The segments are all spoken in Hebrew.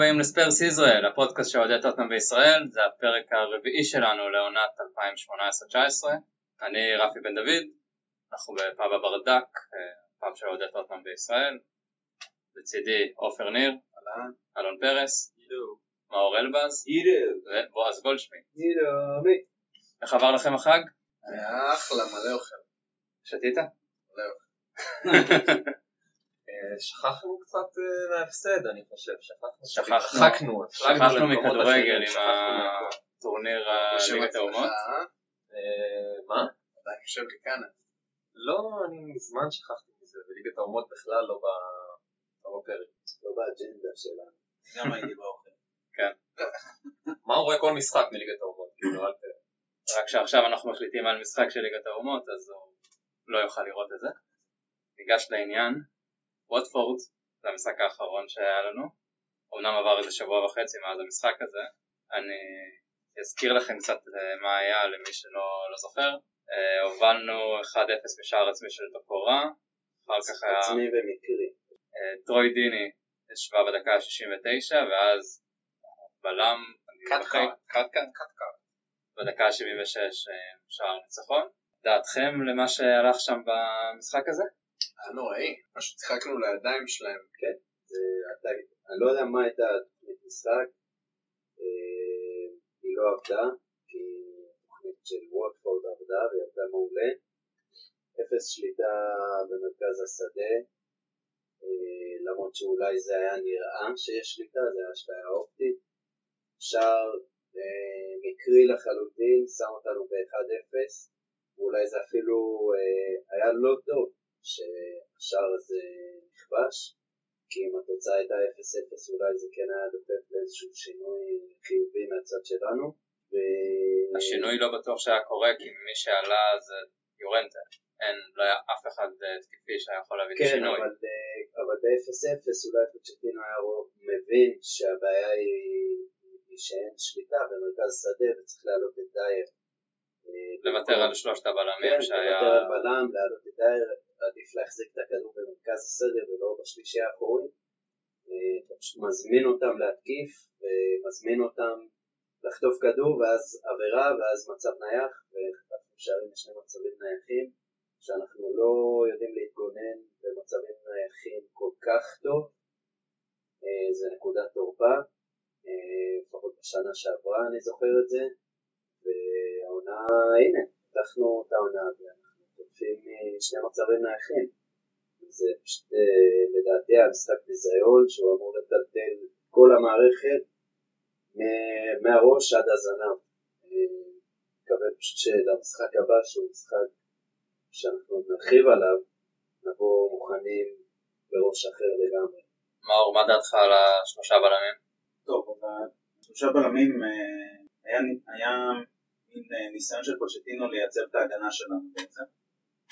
הבאים לספרס ישראל, הפודקאסט של אוהדי טוטנאם בישראל, זה הפרק הרביעי שלנו לעונת 2018-2019. אני רפי בן דוד, אנחנו בפאב הברדק, פאב של אוהדי טוטנאם בישראל. לצידי עופר ניר, אלון פרס, מאור אלבז, ובועז גולדשמיט. איך עבר לכם החג? היה אחלה, מלא אוכל. שתית? מלא אוכל. שכחנו קצת אה, מההפסד אני חושב, שכחנו. שכחנו, שכחנו מכדורגל עם הטורניר הליגת האומות. אה, מה? אתה יושב לכאן. לא, אני מזמן שכחתי מזה, וליגת האומות בכלל לא לא בפרק. לא באג'נדה שלנו. גם הייתי באוכל. כן. מה הוא רואה כל משחק מליגת האומות? כאילו, רק שעכשיו אנחנו מחליטים על משחק של ליגת האומות, אז הוא לא יוכל לראות את זה. ניגש לעניין, ווטפורד זה המשחק האחרון שהיה לנו. אמנם עבר איזה שבוע וחצי מאז המשחק הזה. אני אזכיר לכם קצת אה, מה היה למי שלא לא זוכר. אה, הובלנו 1-0 בשער עצמי של דוקורה, אחר כך היה עצמי ומקרי. אה, טרוי דיני השווה בדקה ה-69 ואז בלם, קאט. קאט בדקה ה-76 אה, שער ניצחון. דעתכם למה שהלך שם במשחק הזה? היה נוראי. פשוט שיחקנו לידיים שלהם. כן, אני לא יודע מה הייתה התוכנית משחק, אה, היא לא עבדה, כי התוכנית של וולפורד עבדה והיא עבדה מעולה. אפס שליטה במרכז השדה, אה, למרות שאולי זה היה נראה שיש שליטה, זה היה השפעה אופטית. שער אה, מקרי לחלוטין, שם אותנו ב-1-0, ואולי זה אפילו היה לא טוב שהשער הזה נכבש, כי אם התוצאה הייתה 0-0 אולי זה כן היה דופק לאיזשהו שינוי חיובי מהצד שלנו. ו... השינוי לא בטוח שהיה קורה כי מי שעלה זה יורנטה. אין, לא היה אף אחד אה, התקפי שהיה יכול להביא את כן, השינוי. אבל, אה, אבל ב-0-0 אולי פוצ'טינו היה מבין שהבעיה היא, היא שאין שליטה במרכז שדה וצריך להעלות את דייר. אה, לוותר על שלושת הבלמים כן, שהיה... לוותר על בלם, להעלות את דייר, עדיף להחזיק את הכדור במרכז הסדר ולא בשלישי האחורי. אתה פשוט מזמין אותם להתקיף ומזמין אותם לחטוף כדור ואז עבירה ואז מצב נייח וחטפנו שערים לשני מצבים נייחים שאנחנו לא יודעים להתגונן במצבים נייחים כל כך טוב. אה, זה נקודת תורפה, אה, לפחות בשנה שעברה אני זוכר את זה, והעונה, הנה, פתחנו את העונה ואנחנו תוקפים משני מצבים נייחים. זה פשוט אה, לדעתי המשחק ביזיון שהוא אמור לטלטל כל המערכת מהראש עד הזנב. אה, מקווה פשוט שלמשחק הבא שהוא משחק שאנחנו נרחיב עליו, נבוא מוכנים בראש אחר לגמרי. מאור, מה דעתך על השלושה בלמים? טוב, אז השלושה בלמים אה, היה, היה מין אה, ניסיון של פוצ'טינו לייצב את ההגנה שלנו בעצם.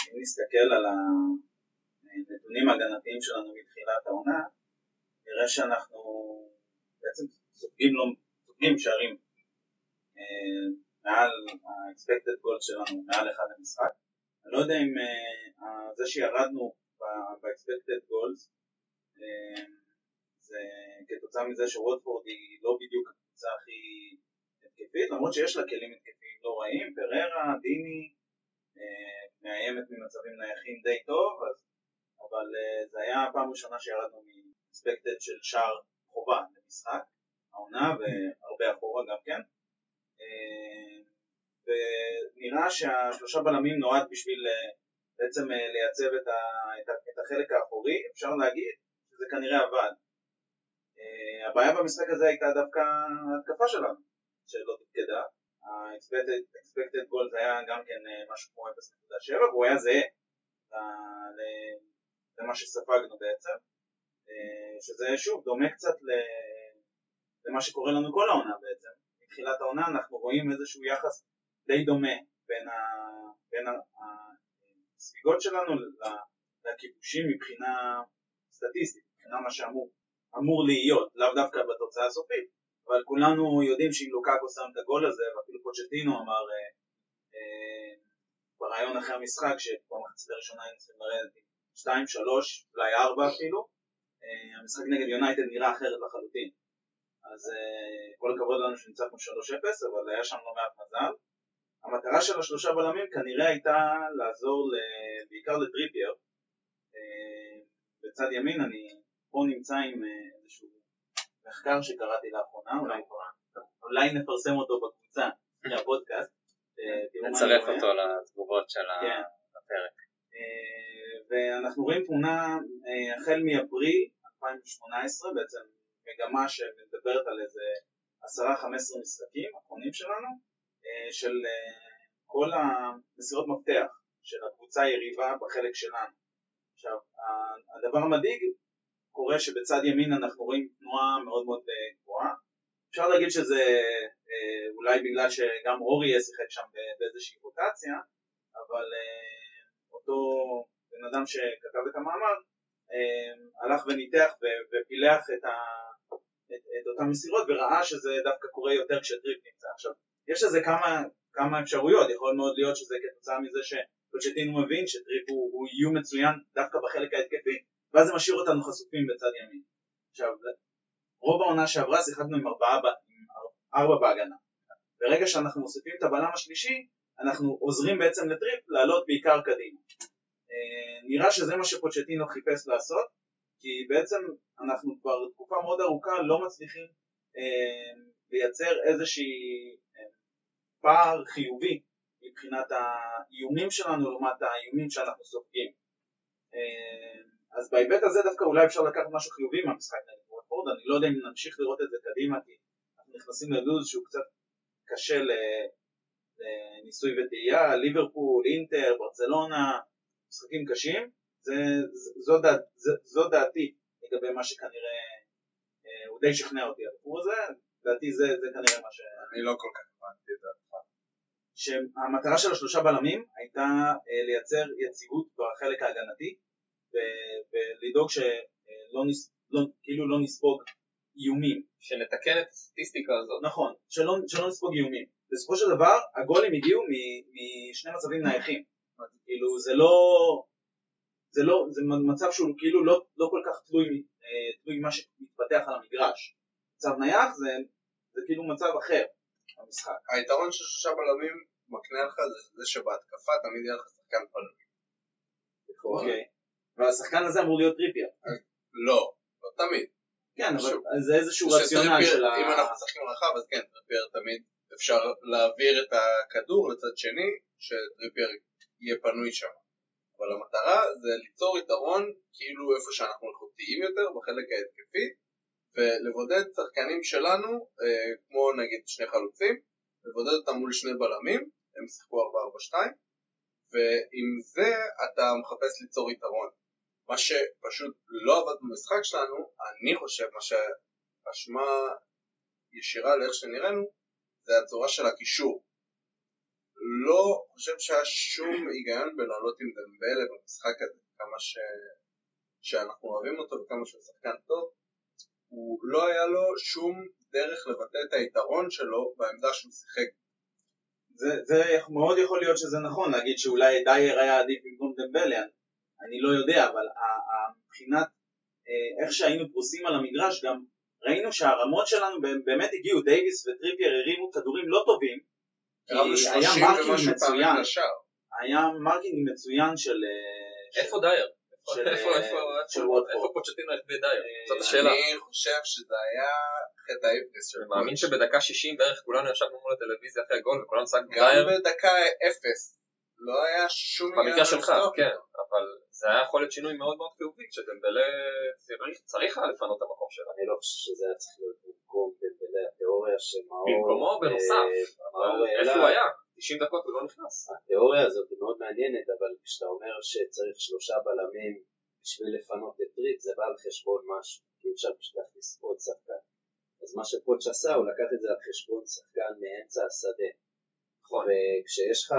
אם נסתכל על הנתונים ההגנתיים שלנו מתחילת העונה, נראה שאנחנו בעצם סופגים, לא, סופגים שערים אה, מעל ה-expected goal שלנו, מעל אחד למשחק. אני לא יודע אם אה, זה שירדנו ב-expected goals אה, זה כתוצאה מזה שווטפורד היא לא בדיוק הקבוצה הכי התקפית, למרות שיש לה כלים התקפיים לא רעים, פררה, דיני, מאיימת ממצבים נייחים די טוב, אז, אבל אה, זה היה הפעם הראשונה שירדנו מאספקטד של שער חובה למשחק, העונה והרבה אחורה גם כן. אה, ונראה שהשלושה בלמים נועד בשביל אה, בעצם לייצב את, ה, את, ה, את החלק האחורי, אפשר להגיד שזה כנראה עבד. הבעיה במשחק הזה הייתה דווקא ההתקפה שלנו, שלא תפקדה. ה-expected goal זה היה גם כן uh, משהו כמו 0.7 והוא היה זהה ל- למה שספגנו בעצם, uh, שזה שוב דומה קצת למה שקורה לנו כל העונה בעצם. מתחילת העונה אנחנו רואים איזשהו יחס די דומה בין, ה, בין הספיגות שלנו לכיבושים מבחינה סטטיסטית, מבחינה מה שאמור אמור להיות, לאו דווקא בתוצאה הסופית, אבל כולנו יודעים שאם לוקאקו שם את הגול הזה, ואפילו פוצ'טינו אמר אה, אה, ברעיון אחרי המשחק, שבמחצית הראשונה היינו צריכים לרדת עם 2, 3, אולי 4 אפילו, אה, המשחק נגד יונייטד נראה אחרת לחלוטין. אז אה, כל הכבוד לנו שניצחנו 3-0, אבל היה שם לא מעט מזל. המטרה של השלושה בלמים כנראה הייתה לעזור ל- בעיקר לטריפייר. אה, בצד ימין אני פה נמצא עם אה, איזשהו מחקר שקראתי לאחרונה, אולי, אולי נפרסם אותו בקבוצה הפודקאסט. אה, נצרף. אותו לתגובות של כן. הפרק. אה, ואנחנו רואים תמונה אה, החל מאפריל 2018, בעצם מגמה שמדברת על איזה 10-15 משחקים אחרונים שלנו, של כל המסירות מפתח של הקבוצה היריבה בחלק שלנו. עכשיו, הדבר המדאיג קורה שבצד ימין אנחנו רואים תנועה מאוד מאוד אה, גבוהה. אפשר להגיד שזה אה, אולי בגלל שגם אורי שיחק שם באיזושהי רוטציה, אבל אה, אותו בן אדם שכתב את המאמר הלך וניתח ופילח את, ה, את, את אותן מסירות וראה שזה דווקא קורה יותר כשטריפ נמצא. עכשיו, יש לזה כמה, כמה אפשרויות, יכול מאוד להיות שזה כתוצאה מזה שפוצ'טינו מבין שטריפ הוא איום מצוין דווקא בחלק ההתקפי, ואז זה משאיר אותנו חשופים בצד ימין. עכשיו, רוב העונה שעברה שיחקנו עם ארבעה, ארבע בהגנה. ברגע שאנחנו מוסיפים את הבלם השלישי, אנחנו עוזרים בעצם לטריפ לעלות בעיקר קדימה. אה, נראה שזה מה שפוצ'טינו חיפש לעשות, כי בעצם אנחנו כבר תקופה מאוד ארוכה לא מצליחים אה, לייצר איזושהי אה, פער חיובי מבחינת האיומים שלנו לעומת האיומים שאנחנו סופגים. אז בהיבט הזה דווקא אולי אפשר לקחת משהו חיובי מהמשחק נגד וורדפורד, אני לא יודע אם נמשיך לראות את זה קדימה כי אנחנו נכנסים ללוז שהוא קצת קשה לניסוי וטעייה, ליברפול, אינטר, ברצלונה, משחקים קשים, זה, זו, דעת, ז, זו דעתי לגבי מה שכנראה, אה, הוא די שכנע אותי הבחור הזה, לדעתי זה, זה כנראה מה ש... אני לא כל כך הבנתי את זה. שהמטרה של השלושה בלמים הייתה אה, לייצר יציבות בחלק ההגנתי ולדאוג שלא נס, לא, כאילו לא נספוג איומים. שנתקן את הסטטיסטיקה הזאת. נכון, שלא, שלא נספוג איומים. בסופו של דבר הגולים הגיעו מ- משני מצבים נייחים. כאילו זה לא, זה לא, זה מצב שהוא כאילו לא, לא כל כך תלוי, אה, תלוי מה שמתפתח על המגרש. מצב נייח זה, זה כאילו מצב אחר במשחק. היתרון של שלושה בלמים מקנה לך זה, זה שבהתקפה תמיד יהיה לך שחקן פנוי. אוקיי. והשחקן הזה אמור להיות טריפייר. לא, לא תמיד. כן, אבל. זה איזשהו רציונל של ה... אם אנחנו משחקים רחב אז כן, טריפייר תמיד אפשר להעביר את הכדור לצד שני, שטריפייר יהיה פנוי שם. אבל המטרה זה ליצור יתרון כאילו איפה שאנחנו איכותיים יותר בחלק ההתקפי ולבודד שחקנים שלנו, אה, כמו נגיד שני חלוצים, לבודד אותם מול שני בלמים, הם שיחקו 4-4-2 ועם זה אתה מחפש ליצור יתרון. מה שפשוט לא עבד במשחק שלנו, אני חושב, מה שאשמה ישירה לאיך שנראינו, זה הצורה של הקישור. לא חושב שהיה שום היגיון בלעלות עם דמבלה במשחק הזה, כמה ש... שאנחנו אוהבים אותו וכמה שהוא שחקן טוב, הוא לא היה לו שום דרך לבטא את היתרון שלו בעמדה שהוא שיחק. זה, זה מאוד יכול להיות שזה נכון להגיד שאולי דייר היה עדיף במקום דמבלה, אני- לא יודע, אבל מבחינת אה, איך שהיינו פרוסים על המגרש גם ראינו שהרמות שלנו באמת הגיעו, דייוויס וטריפייר הרימו כדורים לא טובים, היה 30 marking מצוין. היה marking מצוין של... אה, איפה דייר? של, אה, איפה, ווטפורד. פוצ'טינו החביא דייר? זאת השאלה. אני חושב שזה היה חטא האפס של אני מאמין. שבדקה 60 בערך כולנו ישבנו מול הטלוויזיה אחרי הגול וכולנו צעקנו גם דייר. בדקה אפס לא היה שום במקרה שלך, כן. אבל זה היה יכול להיות שינוי מאוד מאוד חיובי כשדמבלה צריך- היה לפנות את המקום שלו. אני לא חושב שזה היה צריך להיות במקום דמבלה התיאוריה שמאור... במקומו בנוסף, אה, אבל מאור איפה הוא היה? 90 דקות הוא לא נכנס. התיאוריה הזאת היא מאוד מעניינת, אבל כשאתה אומר שצריך שלושה בלמים בשביל לפנות את טריפ, זה בא על חשבון משהו, כי אפשר פשוט להכניס עוד שחקן. אז מה שפוץ' עשה, הוא לקח את זה על חשבון שחקן מאמצע השדה. נכון. וכשיש לך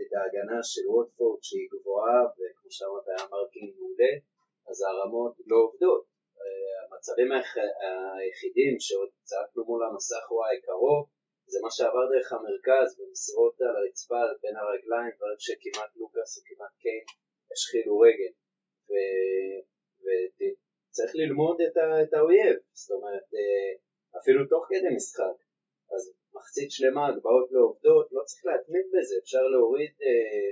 את ההגנה של ווטפורד שהיא גבוהה, וכמו שאמרת היה marking מעולה, אז הרמות לא עובדות. אה, המצבים היח- היחידים שעוד צעקנו מול המסך וואי קרוב, זה מה שעבר דרך המרכז במסירות על הרצפה בין הרגליים, דברים שכמעט לוקאס וכמעט קיין השחילו רגל. וצריך ללמוד את, ה, את האויב, זאת אומרת, אה, אפילו תוך כדי משחק. אז מחצית שלמה, הגבהות לא עובדות, לא צריך להתמיד בזה, אפשר להוריד אה,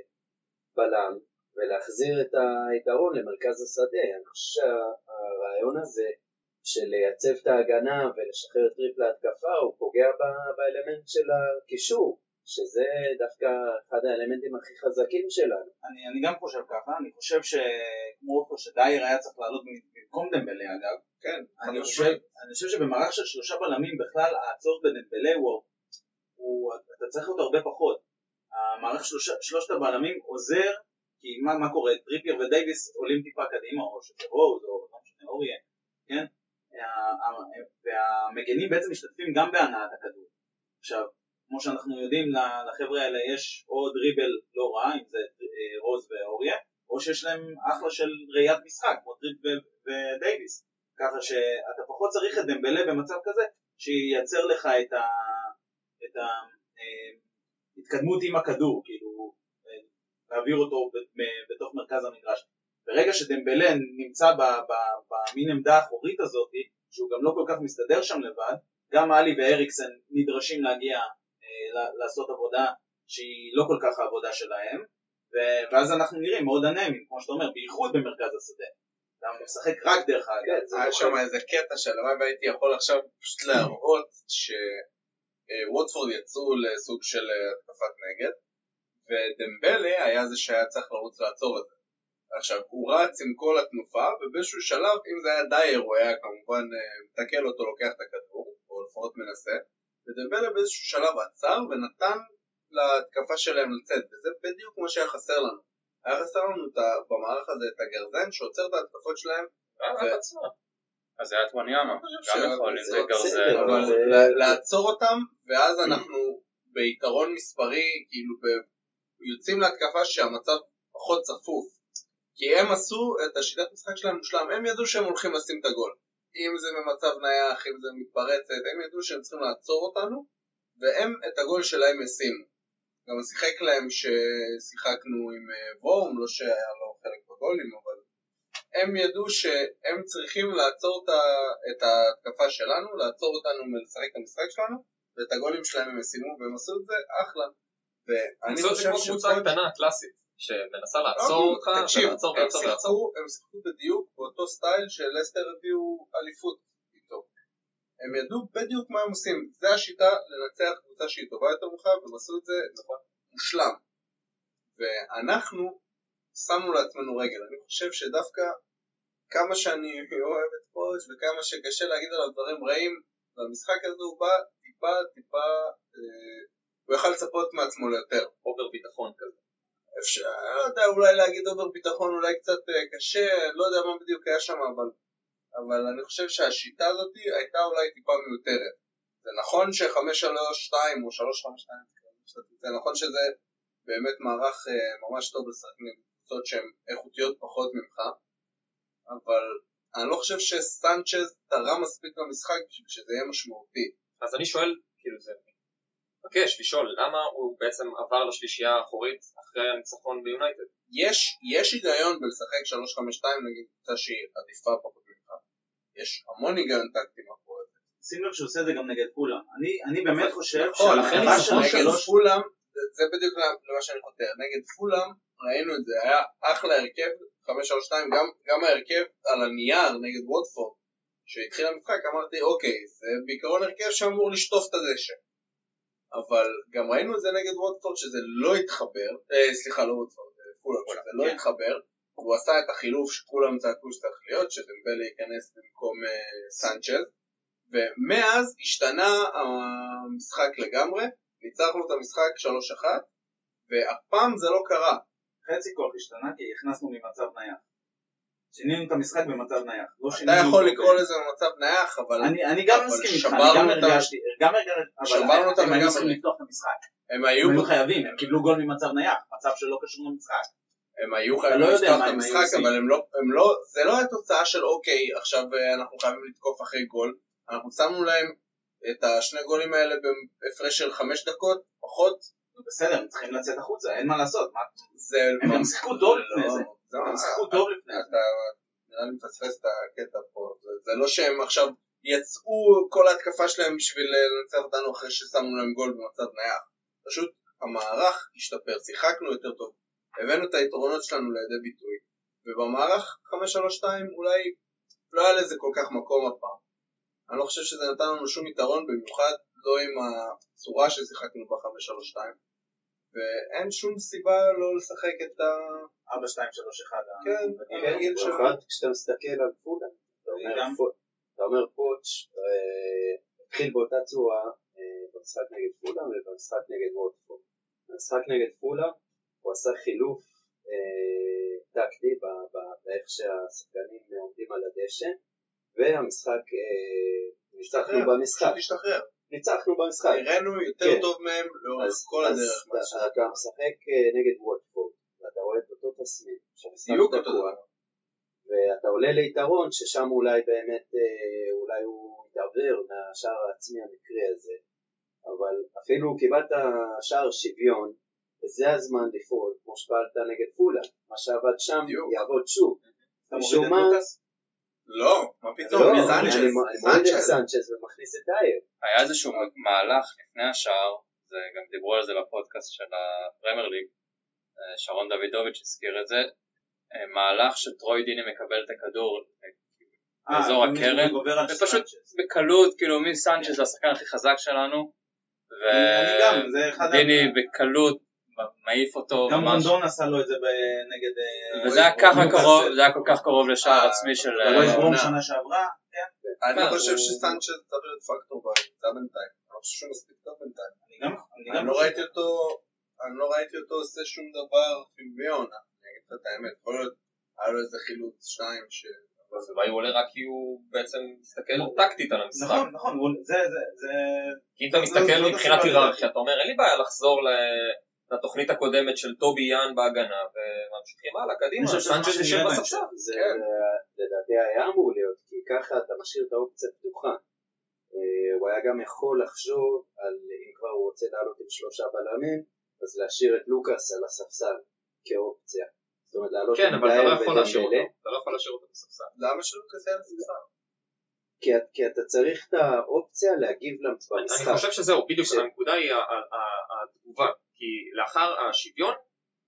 בלם ולהחזיר את היתרון למרכז השדה. אני חושב שהרעיון הזה של לייצב את ההגנה ולשחרר טריפ להתקפה הוא פוגע ב- באלמנט של הקישור, שזה דווקא אחד האלמנטים הכי חזקים שלנו. אני, אני גם חושב ככה, אני חושב שכמו עופר שדייר היה צריך לעלות במקום דמבלה אגב, כן, אני חושב. אני חושב שבמערך של שלושה בלמים בכלל הצורך בדמבלה הוא, הוא, אתה צריך אותו הרבה פחות. המערך שלושה, שלושת הבלמים עוזר, כי מה, מה קורה? טריפייר ודייוויס עולים טיפה קדימה, או שזה רוז, או לא משנה, אורייה, כן? והמגנים בעצם משתתפים גם בהנעת הכדור. עכשיו, כמו שאנחנו יודעים, לחבר'ה האלה יש או דריבל לא רע, אם זה אה, רוז ואורייה, או שיש להם אחלה של ראיית משחק, כמו טריפייר ודייוויס. ככה שאתה פחות צריך את דמבלה במצב כזה, שייצר לך את ה... את ה... אה, עם הכדור, כאילו, אה, להעביר אותו בתוך מרכז המגרש. ברגע שדמבלה נמצא במין עמדה האחורית הזאת, שהוא גם לא כל כך מסתדר שם לבד, גם עלי ואריקסן נדרשים להגיע אה, לעשות עבודה שהיא לא כל כך העבודה שלהם, ואז אנחנו נראים מאוד אנמיים, כמו שאתה אומר, בייחוד במרכז השדה. אתה משחק רק דרך. כן, זה היה לא שם איזה קטע שהלוואי והייתי יכול עכשיו פשוט להראות שווטפורד יצאו לסוג של אה, התקפת נגד ודמבלה היה זה שהיה צריך לרוץ לעצור את זה. עכשיו הוא רץ עם כל התנופה ובאיזשהו שלב אם זה היה דייר הוא היה כמובן אה, מתקל אותו לוקח את הכדור או לפחות מנסה ודמבלה באיזשהו שלב עצר ונתן להתקפה שלהם לצאת וזה בדיוק מה שהיה חסר לנו. היה חסר לנו במערך הזה את הגרזן שעוצר את ההתקפות שלהם אה, ו-. אז זה היה טווניאמה, חושב גם יכול, אם זה גרזן. לה- לעצור אותם ואז אנחנו ביתרון מספרי כאילו ב- יוצאים להתקפה שהמצב פחות צפוף. כי הם עשו את השיטת משחק שלהם מושלם. הם ידעו שהם הולכים לשים את הגול. אם זה במצב נייח אם זה מתפרצת הם ידעו שהם צריכים לעצור אותנו והם את הגול שלהם ישימו. גם שיחק להם ששיחקנו עם אה, וורם לא שהיה לו חלק בגולים אבל הם ידעו שהם צריכים לעצור את ההתקפה שלנו, לעצור אותנו מלשחק את המשחק שלנו, ואת הגולים שלהם הם ישימו, והם עשו את זה אחלה. ואני חושב כמו קבוצה קטנה קלאסית, שמנסה לעצור אוקיי, אותך, תקשיב, ולעצור הם ולעצור ולעצור. הם שיחקו בדיוק באותו סטייל שלסטר הביאו אליפות איתו. הם ידעו בדיוק מה הם עושים, זה השיטה לנצח קבוצה שהיא טובה יותר ממך, והם עשו את זה נכון, מושלם. ואנחנו שמנו לעצמנו רגל, אני חושב שדווקא כמה שאני אוהב את פוץ' וכמה שקשה להגיד עליו דברים רעים, במשחק הזה הוא בא טיפה טיפה, אה, הוא יכל לצפות מעצמו ליותר. over ביטחון כזה. אפשר, לא יודע, אולי להגיד over ביטחון אולי קצת אה, קשה, לא יודע מה בדיוק היה שם, אבל, אבל אני חושב שהשיטה הזאת הייתה אולי טיפה מיותרת. זה נכון ש-532 או 352, זה נכון שזה באמת מערך אה, ממש טוב עם קבוצות שהן איכותיות פחות ממך, אבל אני לא חושב שסנצ'ז תרם מספיק למשחק בשביל שזה יהיה משמעותי. אז אני שואל, כאילו זה מבקש לשאול, למה הוא בעצם עבר לשלישייה האחורית אחרי הניצחון ביונייטד? יש, יש היגיון בלשחק 352 נגד קבוצה שהיא עדיפה פחות ממך. יש המון היגיון טקטי מאחורי זה. שים לב שהוא עושה את זה גם נגד כולם. אני, אני באמת חושב נכון, לכן שהמטרה ניצחון שלוש... פולאם, זה- בדיוק למה שאני חותר. נגד פולאם ראינו את זה, היה אחלה הרכב, 532, גם, גם ההרכב על הנייר נגד ווטפורד, שהתחיל המשחק, אמרתי אוקיי, זה בעיקרון הרכב שאמור לשטוף את הדשא. אבל גם ראינו את זה נגד ווטפורד שזה לא התחבר, אה, סליחה לא ווטפורד, אה, פולאם, שזה לא כן. התחבר, הוא עשה את החילוף שכולם צעקו שצריך להיות, שדמבלה ייכנס במקום אה, סנצ'ז, ומאז השתנה המשחק לגמרי, ניצחנו את המשחק 3-1, והפעם זה לא קרה. חצי כוח השתנה כי הכנסנו ממצב נייח. שינינו את המשחק במצב נייח. לא אתה יכול לקרוא ב- לזה במצב נייח, אבל אני, אני גם מסכים איתך, אני גם. הרגשתי, גם הרגשתי, אבל הם היו. צריכים לפתוח את המשחק. הם היו חייבים, הם קיבלו גול ממצב נייח, מצב שלא קשור למשחק. הם היו חייבים לא לפתוח את המשחק. אבל הם לא, הם לא, זה לא היה תוצאה של אוקיי, עכשיו אה, אנחנו חייבים לתקוף אחרי גול, אנחנו שמנו להם את השני גולים האלה בהפרש של חמש דקות, פחות, בסדר, הם צריכים לצאת החוצה, אין מה לעשות. מה- זה... הם גם שיחקו טוב לפני לא, זה. זה הם שיחקו טוב לפני זה. אתה נראה לי מפספס את הקטע פה, זה, זה לא שהם עכשיו יצאו כל ההתקפה שלהם בשביל לנצח אותנו אחרי ששמנו להם גול במצב נייח. פשוט המערך השתפר, שיחקנו יותר טוב, הבאנו את היתרונות שלנו לידי ביטוי, ובמערך 532 אולי לא היה לזה כל כך מקום הפעם. אני לא חושב שזה נתן לנו שום יתרון, במיוחד לא עם הצורה ששיחקנו ב-532, ואין שום סיבה לא לשחק את ה... 4, 2, 3, 1. כן, כן, הרגיל. במיוחד כשאתה מסתכל על פולה, אתה אומר פוטש אה, התחיל באותה צורה אה, במשחק נגד פולה ובמשחק נגד וודפורד. במשחק נגד פולה הוא עשה חילוף אה, טקטי באיך שהשחקנים עומדים על הדשא והמשחק, אה, ניצחנו במשחק, השתחרר. ניצחנו במשחק. נראינו יותר כן. טוב מהם לאורך אז, כל אז הדרך. מה אתה- משחק אה, נגד וודפורד ואתה רואה את אותו תסמין שהמשחק תקוע. ואתה עולה ליתרון ששם אולי באמת, אה, אולי הוא התעוור מהשער העצמי המקרי הזה, אבל אפילו קיבלת שער שוויון, וזה הזמן לפעול, כמו שפעלת נגד פולה, מה שעבד שם. יעבוד שוב. משום מה-? לא, מה פתאום, לא, סנצ'ז? סנצ'ז. סנצ'ז ומכניס את דייר. היה איזשהו מהלך לפני השער, זה גם דיברו על זה בפודקאסט של הפרמייר ליג, אה, שרון דוידוביץ' הזכיר את זה, אה, מהלך שטרוי דיני מקבל את הכדור אה, באזור הקרן, ופשוט. בקלות, כאילו מי סנצ'ז זה השחקן הכי חזק שלנו. ודיני בקלות מעיף אותו גם ממש, רונדון עשה לו את זה נגד... אה, וזה היה ככה. קרוב, זה היה כל כך קרוב לשער אה, עצמי של... אבל לא יברום. שנה שעברה, כן. אני מה, חושב שסנצ'ז צריך להיות פקטור בקבוצה בינתיים. אני לא חושב שהוא מספיק טוב בינתיים. אני לא. ראיתי אותו, אני לא ראיתי אותו עושה שום דבר חיובי העונה. אני אגיד לך את האמת. יכול להיות, היה לו איזה חילוץ שניים ש... אז אולי הוא עולה רק כי הוא בעצם מסתכל טקטית על המשחק. נכון, נכון, זה, זה, זה... כי אם אתה לא- מסתכל לא מבחינת היררכיה, אתה אומר אין לי בעיה לחזור ל- לתוכנית הקודמת של טובי יאן בהגנה וממשיכים הלאה קדימה, אני סנצ'ז יושב בספסל. זה כן. לדעתי היה אמור להיות, כי ככה אתה משאיר את האופציה פתוחה. אה, הוא היה גם יכול לחשוב על אם כבר הוא רוצה לעלות עם שלושה בלמים, אז להשאיר את לוקאס על הספסל כאופציה. זאת אומרת לעלות כן, אבל אתה לא יכול להשאיר אותו, אתה לא יכול להשאיר אותו בספסל. למה שלא כזה על ספסל? כי, את- כי אתה צריך את האופציה להגיב אני אני במשחק. חושב שזהו, בדיוק הנקודה היא התגובה, כי לאחר השוויון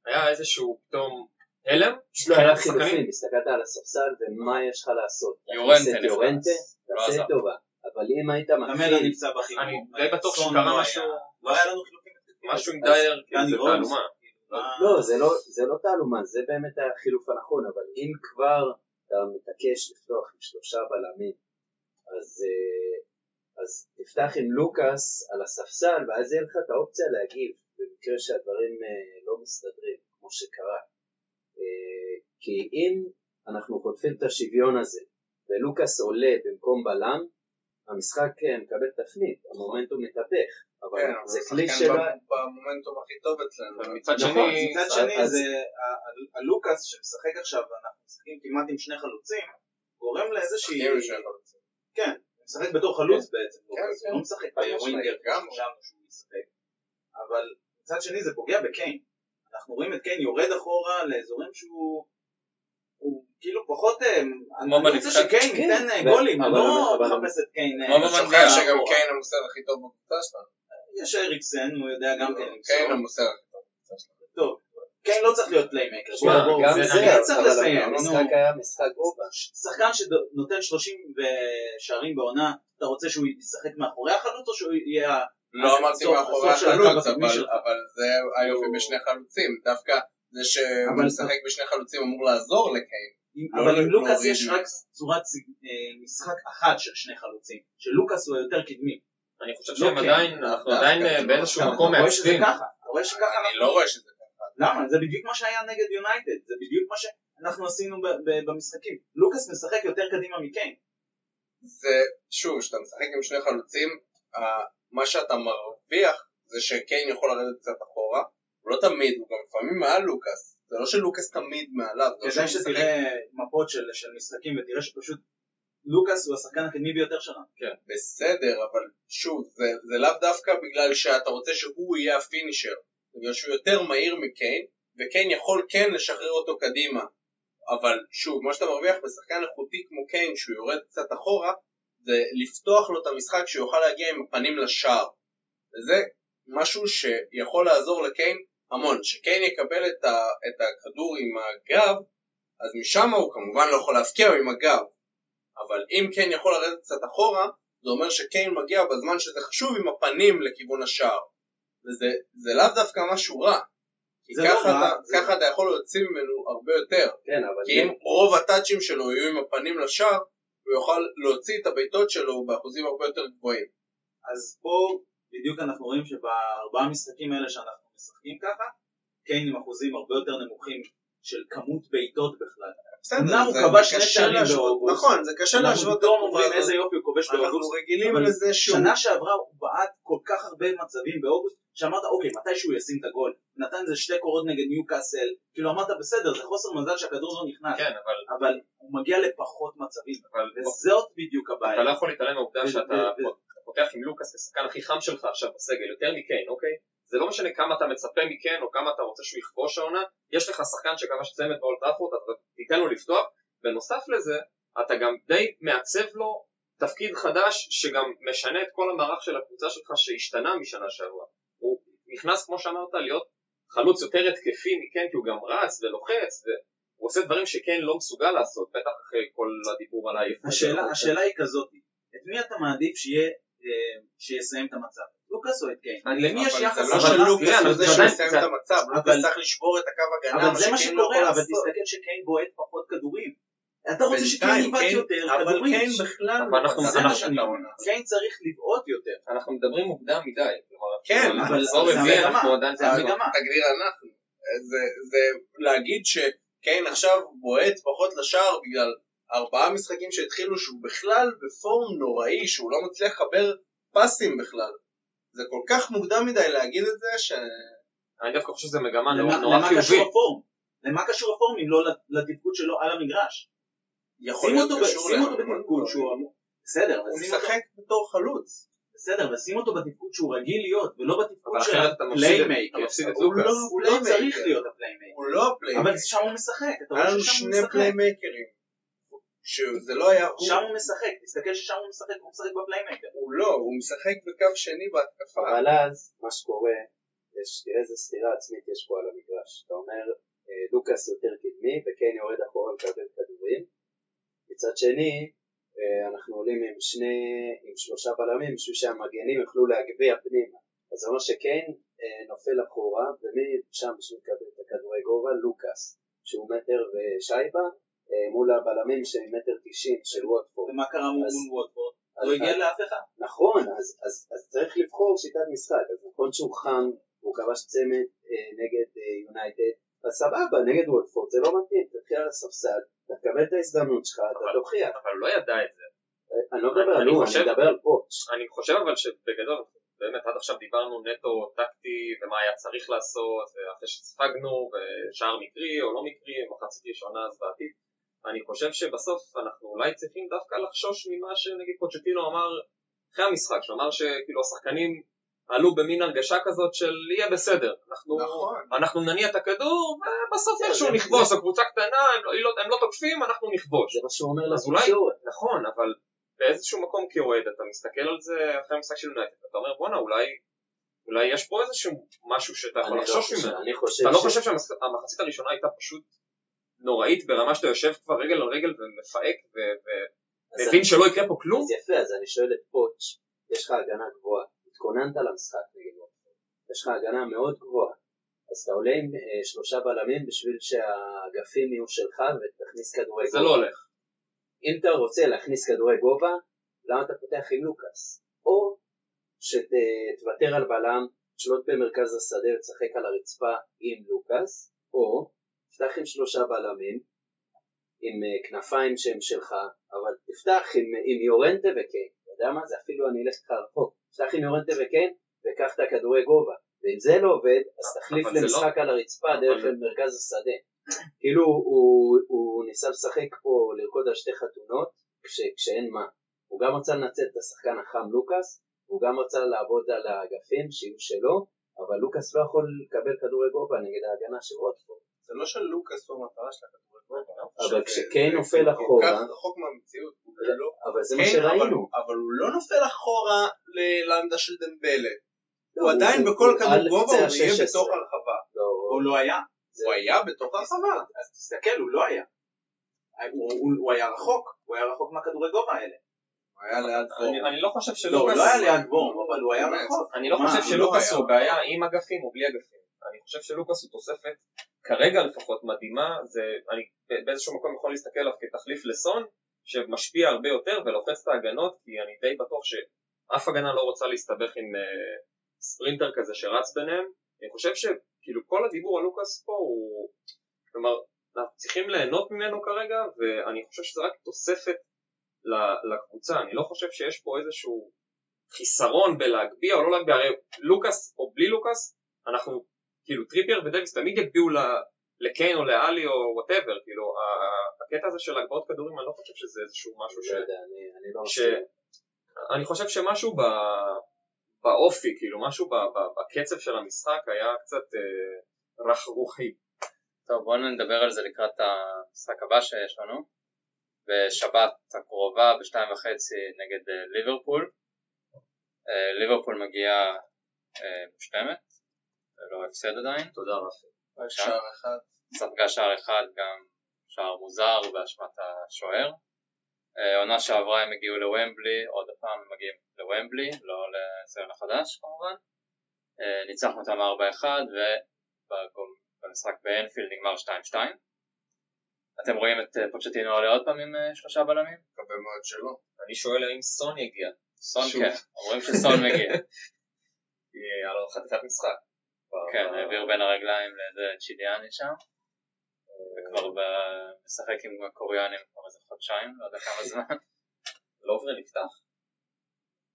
היה איזשהו פתאום הלם, לא היה חילופים, הסתכלת על הספסל ומה יש לך לעשות. יורנטה. יורנטה, לא תעשה. טובה. אבל אם היית מתחיל, נפצע. אני די בטוח שקרה לא משהו, היה. לא היה לנו חילופים. משהו עם דייר, כאילו זה. תעלומה. לא, זה לא, זה לא תעלומה, זה באמת החילוף הנכון, אבל אם כבר אתה מתעקש לפתוח עם שלושה בלמים, אז, אה, אז תפתח עם לוקאס על הספסל, ואז יהיה לך את האופציה להגיב, במקרה שהדברים אה, לא מסתדרים, כמו שקרה. אה, כי אם אנחנו חוטפים את השוויון הזה, ולוקאס עולה במקום בלם, המשחק אה, מקבל תפנית, המומנטום מתהפך, אבל כן, זה כלי השחקן של... ב- במומנטום הכי טוב אצלנו. אבל מצד נכון, שני, מצד שני אז- זה ה- ה- הלוקאס שמשחק עכשיו ואנחנו משחקים כמעט עם שני חלוצים גורם לאיזושהי. כן הוא משחק בתור חלוץ בעצם לוקאס, כן. הוא לא משחק משמעית, בווינגר גם. שחשבנו שהוא ישחק אבל מצד שני זה פוגע בקיין אנחנו רואים את קיין יורד אחורה לאזורים שהוא הוא כאילו פחות אה, אני אני רוצה. שקיין כן, ייתן אה, אבל- גולים אני לא מחפש את קיין אה, אתה במונדיאל. שוכח שגם. קיין המוסר הכי טוב בקבוצה שלנו. יש אריקסן הוא יודע גם כן למסור. קיין המוסר הכי טוב בקבוצה שלנו. טוב קיין לא צריך להיות פליימקר גם זה- אני צריך לסיים, המשחק. היה משחק גובה. שחקן שנותן 30 שערים בעונה, אתה רוצה שהוא ישחק מאחורי החלוץ או שהוא יהיה... לא אמרתי מאחורי החלוץ, אבל- זה היופי בשני חלוצים. דווקא זה שהוא משחק בשני חלוצים אמור לעזור לקיין. אבל עם לוקאס יש. רק צורת אה, משחק אחת של שני חלוצים, שלוקאס הוא היותר קדמי. אני חושב שהם עדיין, אנחנו עדיין אה, לא. באיזשהו מקום רואה שזה מעצבים. אני. לא רואה שזה ככה. למה? זה בדיוק מה שהיה נגד יונייטד, זה בדיוק מה שאנחנו עשינו במשחקים. לוקאס משחק יותר קדימה מקיין. זה, שוב, כשאתה משחק עם שני חלוצים, מה שאתה מרוויח זה שקיין יכול לרדת קצת אחורה, הוא לא תמיד, הוא גם לפעמים מעל לוקאס. זה לא שלוקאס תמיד מעליו, לא כדאי שתראה מפות של של משחקים ותראה שפשוט לוקאס הוא השחקן הקדמי ביותר שלנו. בסדר, אבל שוב, זה, זה לאו דווקא בגלל שאתה רוצה שהוא יהיה הפינישר, בגלל שהוא יותר מהיר מקיין, וקיין יכול כן לשחרר אותו קדימה. אבל שוב, מה שאתה מרוויח בשחקן איכותי כמו קיין, שהוא יורד קצת אחורה, זה לפתוח לו את המשחק שהוא יוכל להגיע עם הפנים לשער. וזה משהו שיכול לעזור לקיין המון. שקיין יקבל את, ה, את הכדור עם הגב, אז משם הוא כמובן לא יכול להפקיע עם הגב. אבל אם קיין יכול לרדת קצת אחורה, זה אומר שקיין מגיע בזמן שזה חשוב עם הפנים לכיוון השער. וזה לאו דווקא משהו רע. כי זה ככה, לא אתה, זה- ככה אתה יכול להוציא ממנו הרבה יותר. כן, אבל כי אם רוב הטאצ'ים שלו יהיו עם הפנים לשער, הוא יוכל להוציא את הבעיטות שלו באחוזים הרבה יותר גבוהים. אז פה בדיוק אנחנו רואים שבארבעה משחקים האלה שאנחנו משחקים ככה, קיין עם אחוזים הרבה יותר נמוכים של כמות בעיטות בכלל. אומנם הוא זה- כבש שני קשה שערים להשוות- באוגוסט. נכון, זה קשה אנחנו להשוות את פתאום התקופה אומרים. איזה יופי הוא כובש אנחנו באוגוסט. רגילים אבל לזה שהוא... שנה שעברה הוא בעט כל כך הרבה מצבים באוגוסט, שאמרת אוקיי, מתי שהוא ישים את הגול, נתן איזה שתי קורות נגד ניו קאסל, כאילו אמרת בסדר, זה חוסר מזל שהכדור לא נכנס, כן, אבל, אבל הוא מגיע לפחות מצבים, אבל וזאת בדיוק אתה הבעיה. לא יכול להתעלם מהעובדה שאתה פותח עם לוקאס כשחקן הכי חם שלך עכשיו בסגל, יותר מקיין, אוקיי? זה לא משנה כמה אתה מצפה מקיין או כמה אתה רוצה שהוא יכבוש העונה, יש לך שחקן שכבש צמד באולטראפורד, אתה תיתן לו לפתוח, בנוסף לזה, אתה גם די מעצב לו תפקיד חדש שגם משנה את כל המערך של הקבוצה שלך שהשתנה משנה שעברה. הוא נכנס, כמו שאמרת, להיות חלוץ יותר התקפי מכן, כי הוא גם רץ ולוחץ, והוא עושה דברים שכן לא מסוגל לעשות, בטח אחרי כל הדיבור על העייפות. השאלה, השאלה היא כזאת, את מי אתה מעדיף שיהיה, אה, שיסיים את המצב? לוקאס או את קיין? אני- למי יש אבל יחס? זה לא אבל- זה אבל- שיסיים זה- את המצב, לוקאס צריך לשבור את הקו הגנה, אבל זה מה לא שקורה, יכול אבל. תסתכל שקיין בועט פחות כדורים. אתה רוצה שקיין יבעט יותר אבל. קיין בכלל אבל אנחנו- לא זה מה שאני. העונה. קיין צריך לבעוט יותר. אנחנו מדברים מוקדם מדי. כלומר, כן, אבל- זה המגמה. תגדיר אנחנו. זה, זה להגיד שקיין עכשיו בועט פחות לשער בגלל ארבעה משחקים שהתחילו שהוא בכלל ב form נוראי, שהוא לא מצליח לחבר פסים בכלל. זה כל כך מוקדם מדי להגיד את זה, ש... אני דווקא חושב שזו מגמה נורא נורא למה קשור חיובית. ה form? למה קשור ה form אם לא לתפקוד שלו על המגרש? יכול להיות קשור שים אותו בתפקוד. שהוא אמור... בסדר, הוא משחק בתור חלוץ. בסדר, אבל שים אותו בתפקוד שהוא רגיל להיות, ולא בתפקוד של ה playmaker. הוא. לא- הוא לא. צריך להיות ה playmaker. הוא לא ה playmaker. אבל שם הוא משחק, היה לנו שני. playmakerים. שזה לא היה הוא. שם הוא משחק, תסתכל ששם הוא משחק, הוא משחק ב playmaker. הוא לא, הוא משחק בקו שני בהתקפה. אבל אז, מה שקורה, יש, תראה איזה סתירה עצמית יש פה על המגרש. אתה אומר, אה, לוקאס יותר קדמי וקיין יורד אחורה לקבל כדורים. מצד שני, אה, אנחנו עולים עם שני, עם שלושה בלמים בשביל שהמגנים יוכלו להגביה פנימה. אז זה אומר שקיין אה, נופל אחורה, ומי שם בשביל לקבל את הכדורי גובה? לוקאס, שהוא מטר ושייבה, מול הבלמים שהם מטר תשעים של ווטפורד. ומה קרה מול ווטפורד? אז- לא הגיע לאף אחד. נכון, אז, אז, אז צריך לבחור שיטת משחק, אז נכון שהוא חם, הוא כבש צמד אה, נגד אה, יונייטד, אז סבבה, נגד וולפורד זה לא מתאים, תתחיל על הספסל, אתה תקבל את ההזדמנות שלך, אתה תוכיח. אבל הוא לא ידע את זה. אה, אני לא מדבר על אני הוא, חושב- אני מדבר על פוטש. אני חושב אבל שבגדול, באמת עד עכשיו דיברנו נטו טקטי ומה היה צריך לעשות, ואחרי שספגנו, ושער מקרי או לא מקרי, מחצית ראשונה זוועתית. אני חושב שבסוף אנחנו אולי צריכים דווקא לחשוש ממה שנגיד פוצ'טינו אמר אחרי המשחק, שהוא אמר שכאילו השחקנים עלו במין הרגשה כזאת של יהיה בסדר, אנחנו, נכון. אנחנו נניע את הכדור ובסוף זה- איכשהו נכבוש, זו קבוצה קטנה, הם לא, הם לא- הם לא תוקפים, אנחנו נכבוש. זה מה שהוא אומר אולי- לתקשורת. נכון, אבל באיזשהו מקום כאוהד אתה מסתכל על זה אחרי המשחק של יונייטד, אתה אומר בואנה אולי, אולי יש פה איזשהו משהו שאתה יכול לא לחשוש ממנו. אתה לא חושב שהמחצית הראשונה הייתה פשוט נוראית ברמה שאתה יושב כבר רגל על רגל ומפהק ומבין שלא יקרה פה כלום? אז יפה, אז אני שואל את פוטש, יש לך הגנה גבוהה, התכוננת למשחק נגד וולפורד, יש לך הגנה מאוד גבוהה, אז אתה עולה עם אה, שלושה בלמים בשביל שהאגפים יהיו שלך ותכניס כדורי זה גובה. לא הולך. אם אתה רוצה להכניס כדורי גובה, למה אתה פותח עם לוקאס? או שתוותר על בלם, תשלוט במרכז השדה ותשחק על הרצפה עם לוקאס, או תפתח עם שלושה בלמים, עם אה, כנפיים שהם שלך, אבל תפתח עם, עם יורנטה וקיין, אתה יודע מה זה? אפילו אני אלך איתך רחוק, תפתח עם יורנטה וקיין וקח את הכדורי גובה, ואם זה לא עובד, אז תחליף אבל זה למשחק על הרצפה אבל דרך זה- מרכז השדה. כאילו הוא, הוא ניסה לשחק פה, לרקוד על שתי חתונות, כש, כשאין מה. הוא גם רצה לנצל את השחקן החם לוקאס, הוא גם רצה לעבוד על האגפים שיהיו שלו, אבל לוקאס לא יכול לקבל כדורי גובה נגד ההגנה של ווטפורד. זה לא שלוקאס הוא המטרה של הכדורגל. אבל ש- כשקיין נופל כל אחורה- כך רחוק מהמציאות. לא. אבל זה מה כן, אבל- שראינו. אבל הוא לא נופל אחורה ל- לעמדה של דמבלה. לא, הוא עדיין בכל כדור גובה הוא יהיה ה-16. בתוך הרחבה. לא, הוא לא היה. הוא היה בתוך הרחבה. אז תסתכל, הוא לא היה. הוא- הוא- הוא היה רחוק, הוא היה רחוק מהכדורי גובה האלה. היה ליד אני- פורם. אני לא חושב לא, הוא שלוקאס... לא היה ליד בורם, אבל הוא היה. רחוק. אני לא חושב שלוקאס לא הוא היה. בעיה עם אגפים או בלי אגפים. אני חושב שלוקאס הוא תוספת, כרגע לפחות, מדהימה. זה, אני באיזשהו מקום יכול להסתכל עליו כתחליף לסון, שמשפיע הרבה יותר ולוחץ את ההגנות, כי אני די בטוח שאף הגנה לא רוצה להסתבך עם אה, ספרינטר כזה שרץ ביניהם. אני חושב שכאילו כל הדיבור על לוקאס פה הוא... כלומר, אנחנו צריכים ליהנות ממנו כרגע, ואני חושב שזה רק תוספת לקבוצה. אני לא חושב שיש פה איזשהו חיסרון בלהגביה או לא להגביה, הרי לוקאס או בלי לוקאס, אנחנו, כאילו טריפייר ודוויס תמיד יגביהו לקיין או לאלי או whatever, כאילו הקטע הזה של הגבהות כדורים, אני לא חושב שזה איזשהו משהו ש... לא יודע, אני אני לא ש... אני חושב שמשהו ב... באופי, כאילו משהו ב... ב... בקצב של המשחק היה קצת אה, רכרוכי. טוב בואו נדבר על זה לקראת המשחק הבא שיש לנו בשבת הקרובה בשתיים וחצי נגד אה, ליברפול. אה, ליברפול מגיעה אה, מושלמת ללא הפסד עדיין. תודה רפי. רק שער אחד. ספגה שער אחד גם שער מוזר באשמת השוער. עונה שעברה הם הגיעו לוומבלי עוד פעם הם מגיעים לוומבלי לא לציון החדש כמובן. ניצחנו אותם 4-1 ובמשחק באנפילד נגמר 2-2 אתם רואים את אה, פוצ'טינו עולה עוד פעם עם אה, שלושה בלמים? מקווה מאוד שלא. אני שואל האם סון יגיע. סון. כן, אומרים שסון מגיע היה לו חתיכת משחק. כן, העביר בין הרגליים לאיזה צ'ידיאני שם וכבר משחק עם הקוריאנים כבר איזה חודשיים, לא יודע כמה זמן לוברן נפתח?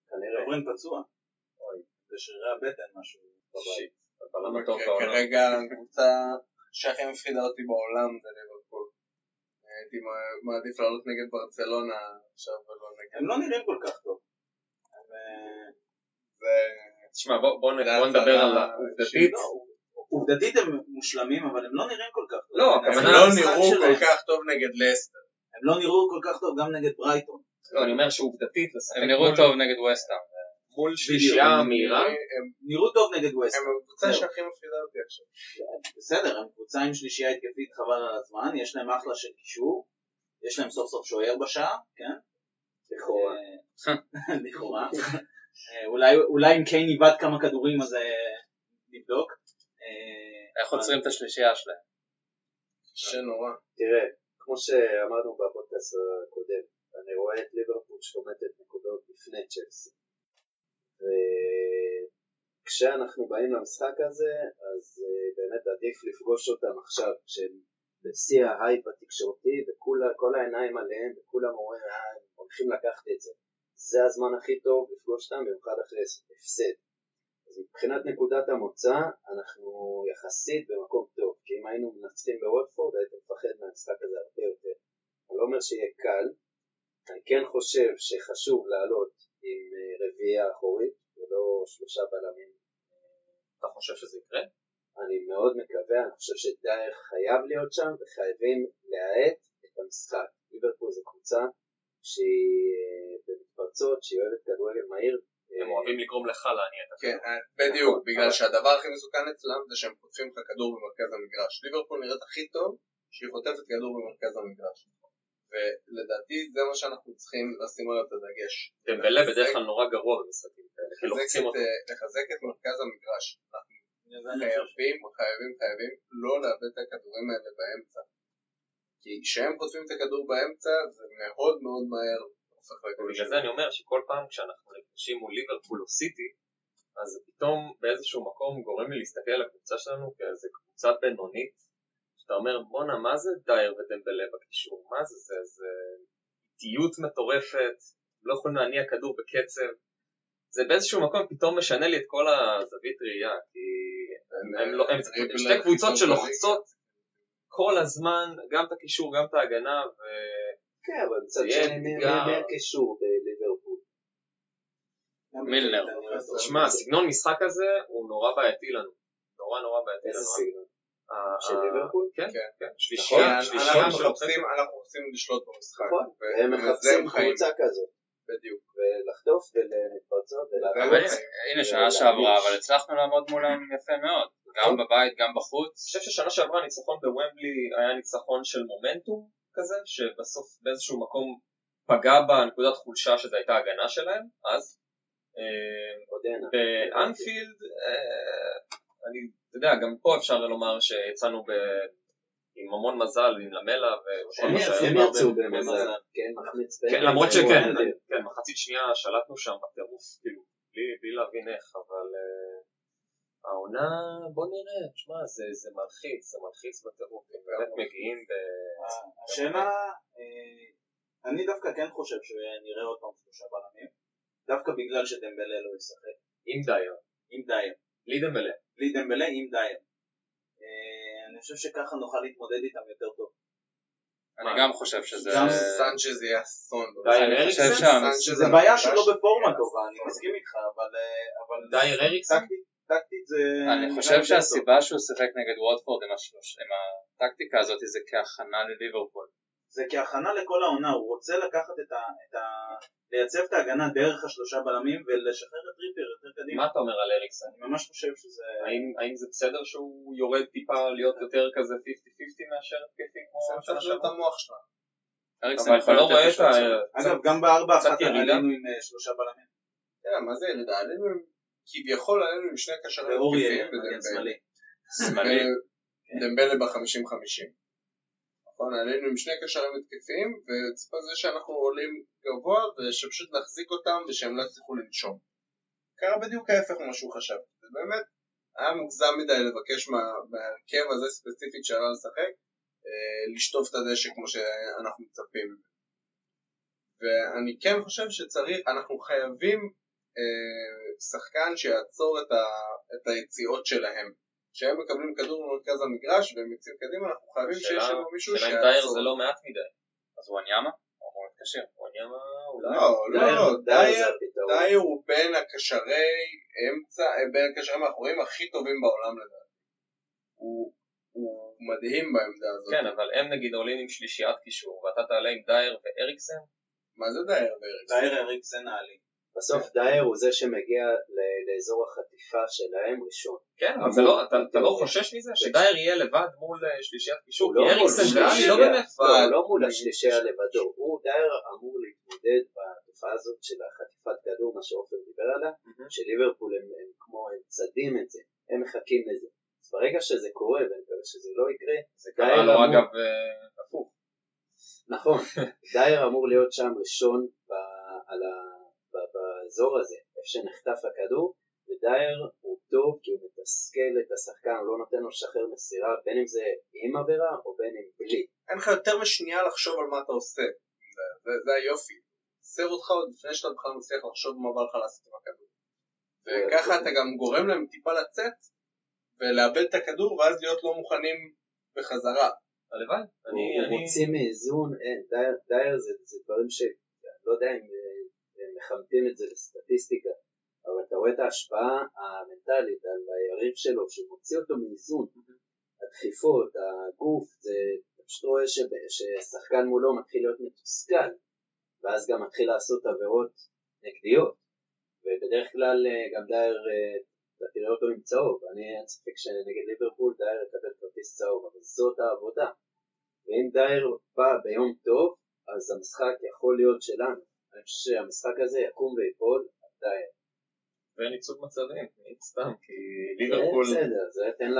כנראה. עוברים פצוע. אוי, בשרירי הבטן משהו. בעולם. כרגע הקבוצה שהכי מפחידה אותי בעולם זה ליברפול. הייתי מע- מעדיף לעלות נגד ברצלונה עכשיו ולא נגד... הם לא נראים כל כך טוב. אה. תשמע בוא- בוא נ- זה בוא נדבר על העובדתית. לא, עובדתית הם מושלמים, אבל הם לא נראים כל כך טוב. לא, הם הכוונה הם לא נראו כל כך טוב נגד לסטר. הם לא נראו כל כך טוב גם נגד ברייטון. לא, אני אומר שעובדתית הם נראו טוב נגד וסטאם מול שלישייה. מהירה. הם נראו טוב נגד ווסט. הם הקבוצה. שהכי מפחידה אותי עכשיו. בסדר, הם קבוצה עם שלישייה התקפית חבל על הזמן, יש להם אחלה של קישור, יש להם סוף סוף שוער בשער, כן? לכאורה. אה, לכאורה. אה, אולי- אם קיין איבד כמה כדורים אז אה, נבדוק. אה, איך עוצרים את השלישייה שלהם? קשה נורא. תראה, כמו שאמרנו בפודקאסט הקודם, אני רואה את ליברפול שומטת נקודות לפני צ'לסי. וכשאנחנו באים למשחק הזה, אז אה, באמת עדיף לפגוש אותם עכשיו, כשהם בשיא ההייפ התקשורתי, וכל העיניים עליהם, וכולם אומרים, אה, הולכים לקחת את זה. זה הזמן הכי טוב לפגוש אותם, במיוחד אחרי הפסד. אז מבחינת נקודת המוצא, אנחנו יחסית במקום טוב, כי אם היינו מנצחים בווטפורד, הייתם מפחד מהמשחק הזה הרבה יותר. אני לא אומר שיהיה קל, אני כן חושב שחשוב לעלות עם אה, רביעייה אחורית, ולא שלושה בלמים. אתה חושב שזה יקרה? אני מאוד מקווה, אני חושב שדייר חייב להיות שם, וחייבים להאט את המשחק. ליברפול זו קבוצה שהיא אה, במתפרצות, שהיא אוהבת כדורגל מהיר. הם אה, אוהבים לגרום לך להניע את כן, הכדור. אה, בדיוק, נכון, בגלל שהדבר הכי מסוכן אצלם זה שהם חוטפים לך כדור במרכז המגרש. ליברפול נראית הכי טוב שהיא חוטפת כדור במרכז המגרש. ולדעתי זה מה שאנחנו צריכים לשים עליו את הדגש. דמבלה לחזק- בדרך כלל נורא גרוע במשחקים כאלה, כי לחזק לוחצים את, אותו. אה, לחזק את מרכז המגרש. חייבים, חייבים, חייבים לא לאבד את הכדורים האלה באמצע. כי כשהם חוטפים את הכדור באמצע זה מאוד מאוד מהר הופך לגול ובגלל שני. זה אני אומר שכל פעם כשאנחנו נפגשים מול ליברפול או סיטי, אז זה פתאום באיזשהו מקום גורם לי להסתכל על הקבוצה שלנו כאיזה קבוצה בינונית, שאתה אומר בואנה מה זה דייר ודמבלה בקישור, מה זה זה, זה איטיות מטורפת, לא יכולים להניע כדור בקצב, זה באיזשהו מקום פתאום משנה לי את כל הזווית ראייה, כי הם, הם, לא, הם שתי קבוצות שלוחצות כל הזמן, גם את הקישור, גם את ההגנה, ו... כן, אבל מצד זה יהיה שני, מי הקישור בליברפול? מילנר. תשמע, הסגנון משחק הזה הוא נורא בעייתי לנו. נורא נורא בעייתי איזה לנו. סגנון? ה- של ליברפול? כן, כן. כן, כי שלישייה, שלישייה אנחנו של מחפשים, אנחנו מחפשים לשלוט במשחק. נכון, הם מחפשים. קבוצה כזאת, בדיוק. ולחטוף ולהתפרצות. הנה שנה שעברה, אבל הצלחנו לעמוד מולם יפה מאוד, גם בבית, גם בחוץ. אני חושב ששנה שעברה הניצחון בוומבלי היה ניצחון של מומנטום כזה, שבסוף באיזשהו מקום פגע בנקודת חולשה שזו הייתה הגנה שלהם, אז. אה. באנפילד, אה, אני, אתה יודע, גם פה אפשר לומר שיצאנו ב... עם המון מזל, עם למלה וכל מה שהיה. הם יצאו במזל, כן, מחמיץ כן, פנדל, למרות שכן. כן, מחצית שנייה שלטנו שם בטירוף, כאילו, בלי, להבין איך, אבל אה, העונה, בוא נראה, תשמע, זה, זה מלחיץ, זה מלחיץ בטירוף, הם באמת מגיעים ב... השאלה, אה, אני דווקא כן חושב שנראה עוד פעם שלושה בלמים, דווקא בגלל שדמבלה לא ישחק, עם דייר, עם דייר, לידם מלא. בלי דמבלה עם דייר. אה, אני חושב שככה נוכל להתמודד איתם יותר טוב. אני גם חושב שזה... גם סנצ'ז יהיה אסון. דייר אני חושב אריקסן? זה בעיה. שלא בפורמה טובה, אני מסכים איתך, אבל... אה, דייר אריקסן? טקטית- זה... אני חושב. שהסיבה שהוא שיחק נגד ווטפורד עם השלוש- עם הטקטיקה הזאת זה כהכנה לליברפול. זה כהכנה לכל העונה, הוא רוצה לקחת את ה... את ה... לייצב את ההגנה דרך השלושה בלמים ולשחרר את טריפר יותר קדימה. מה אתה אומר על אריקסן? אני ממש חושב שזה... האם, האם זה בסדר שהוא יורד טיפה להיות יותר כזה 50-50 מאשר התקפי כמו שנה סנצ'ז את שעברה? המוח שלך. אריקסן יכול לא רואה את ה... אגב, גם בארבע אחת. עלינו עם אה, שלושה בלמים. כן, מה זה ירידה? עלינו עם... כביכול עלינו עם שני קשרים ואורי התקפיים ודמבלה. שמאלי. שמאלי. דמבלה ב-50-50. נכון, עלינו עם שני קשרים התקפיים, וציפה זה שאנחנו עולים גבוה, ושפשוט נחזיק אותם ושהם לא יצליחו לנשום. קרה בדיוק ההפך ממה שהוא חשב. זה באמת היה מוגזם מדי לבקש מה- מההרכב הזה ספציפית שעלה לשחק, אה, לשטוף את הדשא כמו שאנחנו מצפים. ואני כן חושב שצריך, אנחנו חייבים אה, שחקן שיעצור את, ה, את היציאות שלהם. כשהם מקבלים כדור במרכז המגרש והם יוצאים קדימה, אנחנו חייבים שיש שם מישהו שאלה אם דייר. זה לא מעט מדי. אז הוא עניימה? הוא אמור להתקשר. ווניאמה אולי? לא, לא, לא, דייר הוא בין הקשרי אמצע, אה, בין הקשרים האחוריים הכי טובים בעולם לדעתי. הוא, הוא מדהים בעמדה הזאת. כן, אבל הם נגיד עולים עם שלישיית קישור, ואתה תעלה עם דייר ואריקסן? מה זה דייר בארץ? דייר אריקסן העלי. בסוף דייר הוא זה שמגיע לאזור החטיפה שלהם ראשון. כן, אבל זה לא, אתה, אתה לא חושש מזה? שדייר יהיה לבד מול אה, שלישיית קישור? לא כי אריקסן. ואלי לא באמת... לא, הוא לא מול השלישייה לבדו, הוא דייר אמור להתמודד בתופעה הזאת של החטיפת כדור, מה שעופר דיבר עליה. שליברפול הם, הם כמו, הם צדים את זה, הם מחכים לזה. אז ברגע שזה קורה, ואני מקווה שזה לא יקרה, זה קרה לו אגב אה, הפוך. נכון, דייר אמור להיות שם ראשון על ה- באזור הזה, איפה שנחטף הכדור, ודייר הוא טוב כי הוא מתסכל את השחקן, הוא לא נותן לו לשחרר מסירה, בין אם זה עם עבירה או בין אם בלי. אין לך יותר משנייה לחשוב על מה אתה עושה. זה, זה, זה היופי. סר אותך עוד לפני שאתה בכלל מצליח לחשוב מה בא לך לעשות עם הכדור. וככה אתה גם גורם להם טיפה לצאת ולאבד את הכדור ואז להיות לא מוכנים בחזרה. הלוואי. אני... מוציא מאיזון, אין, דייר, זה, זה דברים ש... לא יודע אם מכמתים את זה לסטטיסטיקה, אבל אתה רואה את ההשפעה המנטלית על היריב שלו, שהוא מוציא אותו מאיזון, הדחיפות, הגוף, זה, פשוט רואה שב- ששחקן מולו מתחיל להיות מתוסכל, ואז גם מתחיל לעשות עבירות נגדיות, ובדרך כלל אה, גם דייר, אתה תראה אותו עם צהוב, אני אין ספק שנגד ליברפול דייר יקבל כרטיס צהוב, אבל זאת העבודה. ואם דייר בא ביום טוב, אז המשחק יכול להיות שלנו. אני חושב שהמשחק הזה יקום ויפול. ואין ייצוג מצבים, סתם, כי ליברפול... זה בסדר, זה תן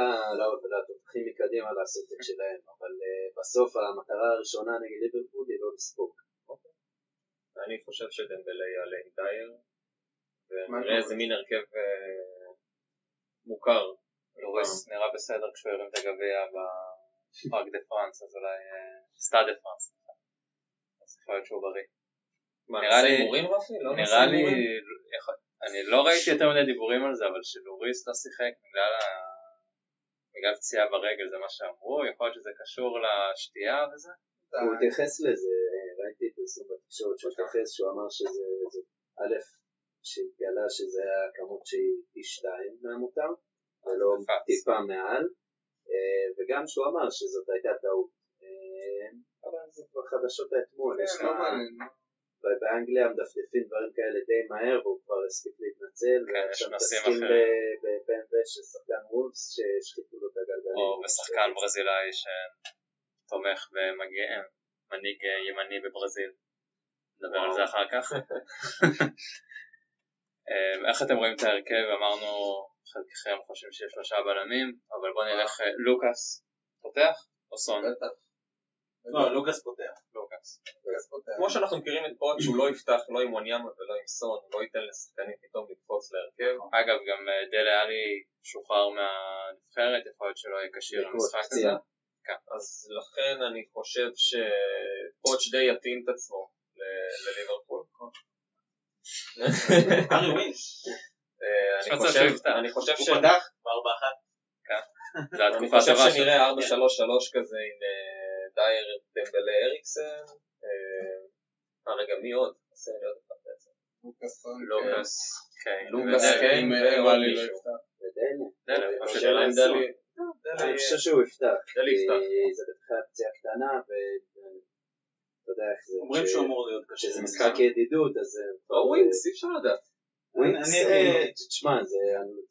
לתותחים מקדימה לעשות את שלהם, אבל אה, בסוף המטרה הראשונה נגד ליברפול היא לא לספוג. אני חושב שדמבלה יעלה עם דייר, ונראה איזה מין הרכב אה, מוכר. לוריס נראה בסדר כשהוא הרים את הגביע בפארק דה פרנס, אז אולי סטאד דה פרנס. אז יכול להיות שהוא בריא. נראה לי- הימורים רפי? לא נראה לי, אני לא ראיתי יותר מדי דיבורים על זה, אבל שלוריס לא שיחק בגלל ה- בגלל פציעה ברגל, זה מה שאמרו, יכול להיות שזה קשור לשתייה וזה? הוא התייחס לזה, אה, ראיתי פרסום בתקשורת שהוא התייחס, שהוא אמר שזה, זה, א', שהתגלה שזה היה כמות שהיא פי שתיים מהמותר, ולא. טיפה מעל, אה, וגם שהוא אמר שזאת הייתה טעות. אה, אבל זה כבר חדשות האתמול, יש כן, לא לך... מעניין. באנגליה מדפדפים דברים כאלה די מהר והוא כבר הספיק להתנצל כן, ועכשיו יש נושאים מתעסקים אחרים. ב-BMW של שחקן וולפס שהשחיתו לו את הגלגלים. או בשחקן ברזילאי שתומך במנהיג ימני בברזיל. נדבר על זה אחר כך. אמ, איך אתם רואים את ההרכב? אמרנו חלקכם חושבים שיש שלושה בלמים, אבל בואו נלך אה, לוקאס פותח או סון? לא, לוקאס פותח. פותח. כמו שאנחנו מכירים את פוט שהוא לא יפתח לא עם וואניאמה ולא עם סון, לא ייתן לשחקנים פתאום לקפוץ להרכב. אגב, גם אה, דלה עלי שוחרר מהנבחרת, יכול להיות שלא יהיה כשיר למשחק הזה. פציעה. אז לכן אני חושב שפוטש די יתאים את עצמו לליברפול. אה, אני חושב-. אני חושב ש... הוא פתח בארבע אחת. זו אני התקופה חושב הטובה שלו. שנראה 4-3-3 כזה עם אה, דייר דמבלה אריקסן. אה, אה, רגע, מי עוד? חסר לי עוד אחד בעצם. לוקאס. לוקאס, אם ועוד לא מישהו. יפתח. ודני. דלה, אבל פשוט השאלה אם סון. דלי... אני חושב שהוא יפתח. דלי יפתח. זה בכלל פציעה קטנה ואתה יודע איך זה. אומרים שהוא אמור להיות קשה. שזה משחק ידידות אז. או ווינקס, אי אפשר לדעת. ווינקס, אני- אה, תשמע, זה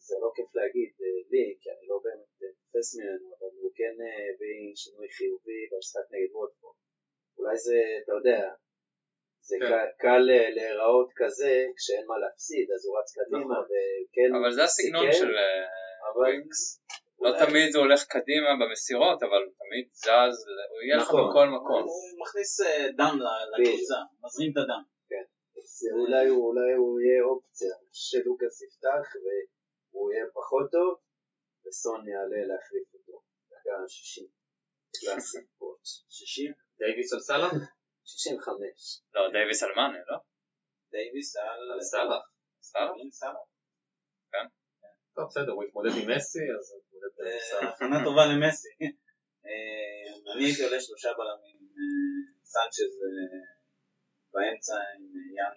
זה לא כיף להגיד אה, לי, כי אני לא באמת תופס ממנו, אבל הוא כן אה, הביא שינוי חיובי במשחק נגד ווטפורד. אולי זה, אתה יודע, זה כן. קל- קל אה, להיראות כזה כשאין מה להפסיד, אז הוא רץ קדימה, נכון. וכן אבל זה הסגנון סיכן, של אה, אבל ווינקס. לא אולי- תמיד הוא הולך קדימה במסירות, אבל הוא תמיד זז, הוא יהיה לך נכון. בכל מקום. הוא מכניס דם לקבוצה, מזרים את הדם. אולי הוא אולי הוא יהיה אופציה, שלוקאס יפתח והוא יהיה פחות טוב, וסון יעלה להחליף אותו, דקה 60. קלאסי פוץ'. 60? דייוויס על סאלח? 65. לא, דייוויס על מאנה, לא? דייוויס על סאלח. סאלח. טוב, בסדר, הוא התמודד עם מסי, אז הוא התמודד עם אה, סאלח. הכנה טובה למסי. אה, אני הייתי עולה שלושה בלמים, אה, סנצ'ז באמצע עם יאן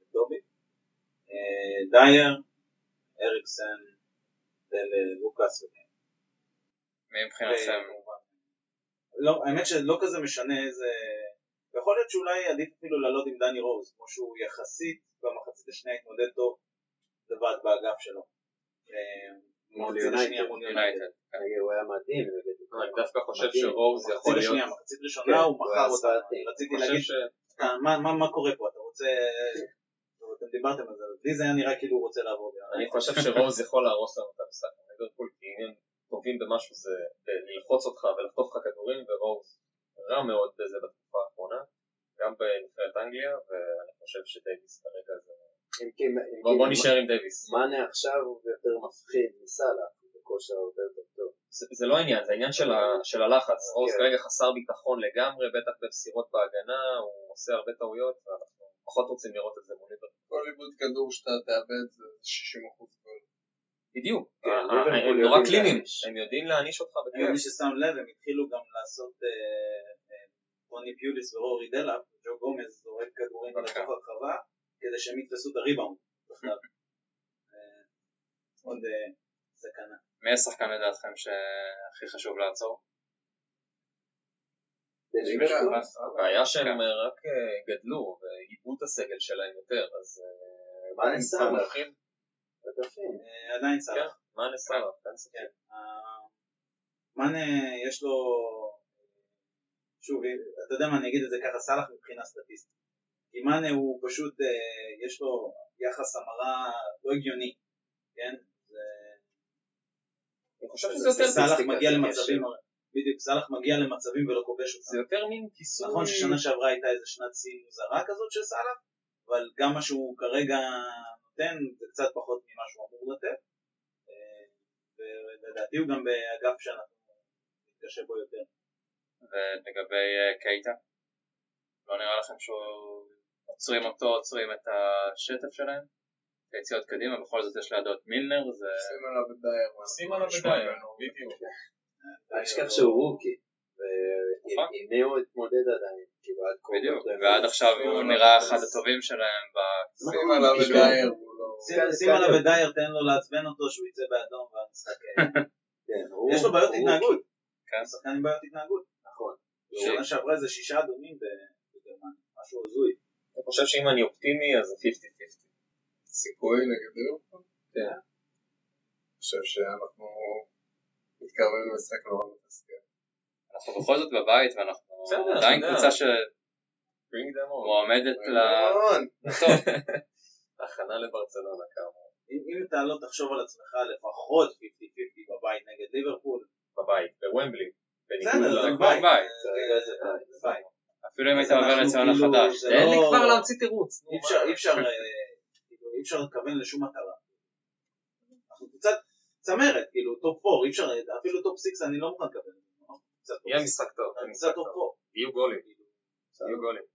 וטובי. דייר, אריקסן, דלה, לוקאס וקיין. מי מבחינתכם? לא, האמת שלא כזה משנה איזה... יכול להיות שאולי עדיף אפילו לעלות עם דני רוז, כמו שהוא יחסית במחצית השנייה התמודד טוב לבד באגף שלו. אה, מול מחצית יונייטד. נגיד, הוא היה מדהים אני דווקא חושב. שרוז יכול מחצית להיות... השנייה, מחצית כן, ראשונה הוא הוא מכר אותה. רציתי להגיד, "אה, מה קורה פה, אתה רוצה... אתם דיברתם על זה, אבל לי זה היה נראה כאילו הוא רוצה לעבור. אני חושב שרוז יכול להרוס לנו את המשחק ליברפול, כי אם הם טובים במשהו זה ללחוץ אותך ולחטוף לך כדורים, ורוז רע מאוד בזה בתקופה האחרונה, גם בנבחרת אנגליה, ואני חושב שדייוויס כרגע זה... בוא נשאר עם דייוויס. מאנה עכשיו הוא יותר מפחיד מסאלח, בכושר הרבה יותר טוב. זה- זה לא העניין, זה העניין של ה- של הלחץ. רוז כן. כרגע חסר ביטחון לגמרי, בטח במסירות בהגנה, הוא עושה הרבה טעויות, ואנחנו פחות רוצים לראות את זה מול ליברפול. כל איבוד כדור שאתה תאבד זה 60% גול. בדיוק, כן, ה- ה- ליברפול הם נורא להעניש. הם יודעים להעניש אותך אני בכיף. מי ששם לב, הם התחילו גם לעשות אה, אה, טוני פוליס ורורי דלאפ, ג'ו גומז זורק כדורים אוקיי. לתוך הרחבה, כדי שהם יתפסו את הריבאונד. אה, עוד אה, סכנה. מי השחקן לדעתכם שהכי חשוב לעצור? הבעיה שהם כן. רק אה, גדלו ועיבו את הסגל שלהם יותר, אז אה, מה בטוחים. אה, עדיין כן, סלח. מה נסלח, אין ספק. אה, מאנה יש לו, שוב, אתה יודע מה, אני אגיד את זה ככה, סלח מבחינה סטטיסטית. כי מאנה הוא פשוט, יש לו יחס המרה לא הגיוני, כן? זה- אני חושב שזה יותר מגיע זה למצבים, קשר. בדיוק, סלח מגיע למצבים ולא כובש זה אותם. יותר מין כיסוי, נכון ששנה שעברה הייתה איזה שנת שיא מוזרה כזאת של סלח, אבל גם מה שהוא כרגע נותן זה קצת פחות ממה שהוא אמור לתת. אה, ולדעתי הוא גם באגף שאנחנו נתקשה בו יותר. ולגבי אה, קייטה? לא נראה לכם שעוצרים אותו, עוצרים את השטף שלהם? את היציאות קדימה, בכל זאת יש לידו את מילנר, זה... שים עליו את דייר. שים עליו בדייר, ממנו. בדיוק. אל תשכח שהוא רוקי, ועם מי הוא התמודד עדיין, כאילו עד כה. בדיוק, ועד עכשיו הוא נראה את אחד זה. הטובים שלהם ב... שים עליו את. דייר. לא- שים- שים עליו את דייר, תן לו לעצבן אותו שהוא יצא באדום והמשחק... כן, יש לו בעיות. התנהגות. כן. שחקן עם בעיות התנהגות. נכון. שנה שעברה איזה שישה אדומים בגרמניה, משהו הזוי. אני חושב שאם אני אופטימי אז זה 50-50. סיכוי נגד ליברפול? כן. אני חושב שאנחנו מתקרבים למשחק נורא מתסכל. אנחנו בכל זאת בבית ואנחנו עדיין. קבוצה bring them on. שמועמדת ל... טוב, הכנה לברצלונה כאמור. אם אתה לא תחשוב על עצמך לפחות 50-50 בבית נגד ליברפול, בבית, בוומבלי. בניגוד בסדר, ל- זה כבר בית. אפילו אם היית עובר לציון כאילו- החדש. זה תן לי לא- כבר להמציא תירוץ. אי? אפשר, אי אפשר, לכוון לשום מטרה. אנחנו קצת צמרת, כאילו טופ 4, אי אפשר, אפילו top 6 אני לא מוכן top יהיה. משחק טוב. קצת top טוב. 4. יהיו גולים. יהיו גולים.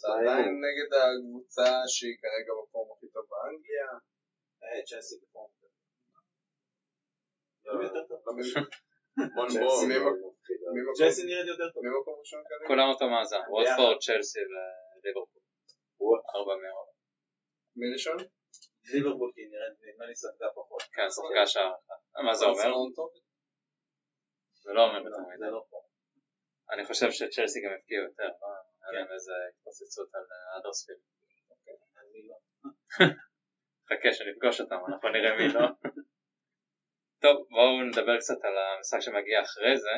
זה עדיין נגד הקבוצה שהיא כרגע ב form הכי טוב באנגליה. אה, צ'לסי משנה. בוא צ'לסי נראית יותר טוב. כולם אותו מאזן. ווטפורד, צ'לסי וליברפול. ארבע מאות. מי ראשון? ליברפול כי נראית, נדמה לי ספגה פחות. כן, ספגה שער אחת. מה זה אומר? זה לא אומר יותר מדי. לא. אני חושב שצ'לסי גם הפקיעו יותר. לא? היה להם איזה התפוצצות על אה, אדרספילד. אני לא. חכה שנפגוש אותם, אנחנו נראה מי לא. טוב, בואו נדבר קצת על המשחק שמגיע אחרי זה.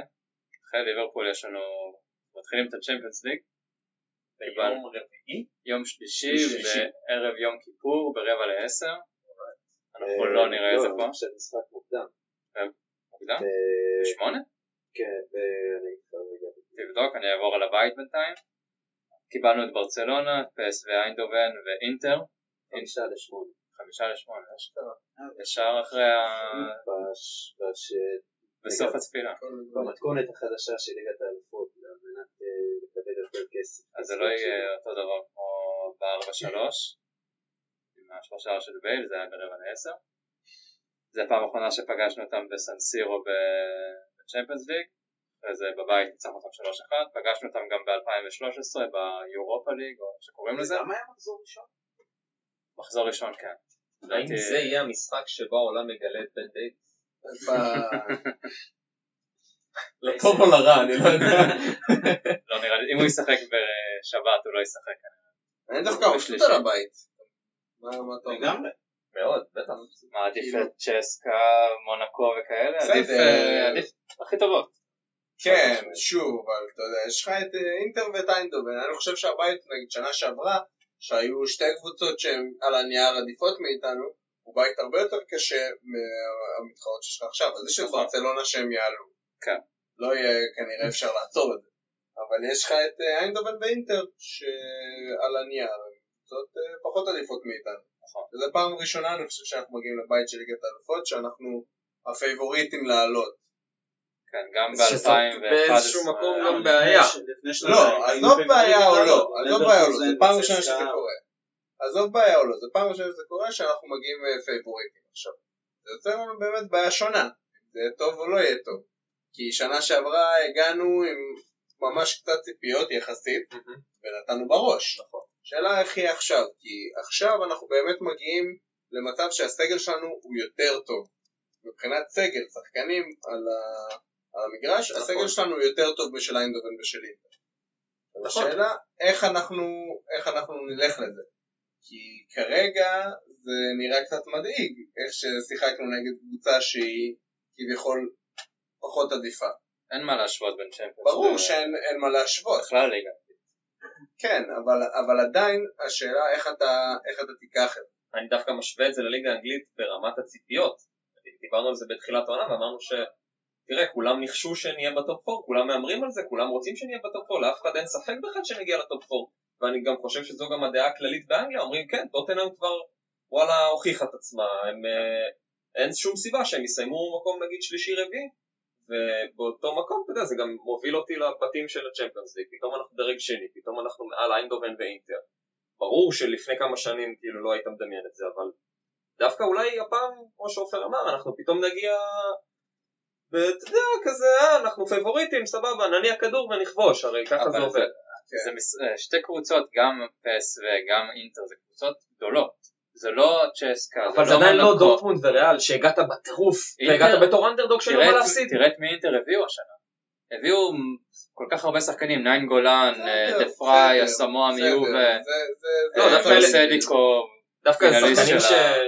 אחרי ליברפול יש לנו, מתחילים את הצ'מפיונס ליג, ביום רביעי? יום שלישי. בערב יום כיפור ברבע לעשר. אנחנו אה, לא נראה את זה פה. אני חושב משחק מוקדם. מוקדם? ב- בשמונה? כן, אני רגע. תבדוק, אני אעבור על הבית בינתיים. קיבלנו את ברצלונה, פס ואיינדובן ואינטר, חמישה לשמונה. חמישה לשמונה. ישר אחרי ה... בסוף התפילה. במתכונת החדשה של ליגת האלופות, על מנת אה, יותר כסף. אז זה לא יהיה אותו דבר כמו ב-4-3, עם השלושה של בייל, זה היה ברבע לעשר. זה הפעם האחרונה שפגשנו אותם בסנסירו בצ'מפיונס ליג, אחרי זה בבית ניצחנו אותם 3-1, פגשנו אותם גם ב-2013 ביורופה ליג, או איך שקוראים לזה, למה היה מחזור ראשון? מחזור ראשון כן. האם זה יהיה המשחק שבו העולם מגלה את בן דייוויס? לטוב או לרע, אני לא יודע. לא נראה לי, אם הוא ישחק בשבת הוא לא ישחק. אני דווקא. על הבית. מה אתה אומר? לגמרי. מאוד, בטח. מה עדיף כאילו- את צ'סקה, מונקו וכאלה? עדיף, אה, עדיף הכי טובות. כן, שוב, אבל אתה יודע, יש לך את אה, אינטר ואת איינדובן, אני חושב שהבית, נגיד שנה שעברה, שהיו שתי קבוצות שהן על הנייר עדיפות מאיתנו, הוא בית הרבה יותר קשה מהמתחרות שיש לך עכשיו, אז יש את נכון. ברצלונה שהם יעלו. כן. לא יהיה כנראה אפשר לעצור את זה. אבל יש לך את אה, איינדובן ואינטר, שעל הנייר קבוצות אה, פחות עדיפות מאיתנו. נכון. וזו פעם ראשונה, אני חושב שאנחנו מגיעים לבית של ליגת האלופות, שאנחנו הפייבוריטים לעלות. כן, גם שזה ב-2011. באיזשהו מקום גם בעיה. לא, עזוב בגמר בעיה או לא. עזוב בעיה או לא, זו פעם ראשונה שזה קורה. עזוב בעיה או לא, זו פעם ראשונה שזה קורה שאנחנו מגיעים אה, פייבוריטים עכשיו. זה יוצר לנו באמת בעיה שונה, זה יהיה טוב או לא יהיה טוב. כי שנה שעברה הגענו עם ממש קצת ציפיות יחסית, ונתנו בראש. נכון. שאלה איך יהיה עכשיו, כי עכשיו אנחנו באמת מגיעים למצב שהסגל שלנו הוא יותר טוב. מבחינת סגל, שחקנים על, ה... על המגרש, נכון. הסגל שלנו הוא יותר טוב משל איינדובן ושל אינטר. נכון. השאלה איך אנחנו, איך אנחנו נלך לזה. כי כרגע זה נראה קצת מדאיג, איך ששיחקנו נגד קבוצה שהיא כביכול פחות עדיפה. אין מה להשוות בין צ'מפיונס. ברור ל- שאין אין מה להשוות, בכלל ליגה. כן, אבל, אבל עדיין השאלה איך אתה, איך אתה תיקח את זה. אני דווקא משווה את זה לליגה האנגלית ברמת הציפיות. דיברנו על זה בתחילת העונה ואמרנו ש... תראה, כולם ניחשו שנהיה בטופ 4, כולם מהמרים על זה, כולם רוצים שנהיה בטופ 4, לאף אחד אין ספק בכלל שנגיע לטופ 4. ואני גם חושב שזו גם הדעה הכללית באנגליה, אומרים כן, טוטנאם כבר וואלה הוכיחה את עצמה, הם, אה, אין שום סיבה שהם יסיימו מקום נגיד שלישי רביעי, ובאותו מקום, אתה יודע, זה גם מוביל אותי לבתים של הצ'מפיונס ליג, פתאום אנחנו דרג שני, פתאום אנחנו מעל איינדובן ואינטר. ברור שלפני כמה שנים כאילו לא היית מדמיין את זה, אבל דווקא אולי הפעם, כמו שעופר אמר, אנחנו פתאום נגיע, ואתה יודע, כזה, אה, אנחנו פייבוריטים, סבבה, נניע כדור ונכבוש, הרי ככה זה זה- עובד. זה מס- שתי קבוצות, גם פ.ס.וו וגם אינטר, זה קבוצות גדולות. זה לא צ'סקה, אבל זה עדיין לא דורטמונד וריאל שהגעת בטירוף והגעת בתור אנדרדוג תראה מה להפסיד. תראה את מי אינטר הביאו השנה. הביאו כל כך הרבה שחקנים, נאינגולן, בסדר, דה פריי, בסדר, מיובה, זה- זה- לא, זה- זה- סדיקו, דווקא זה שחקנים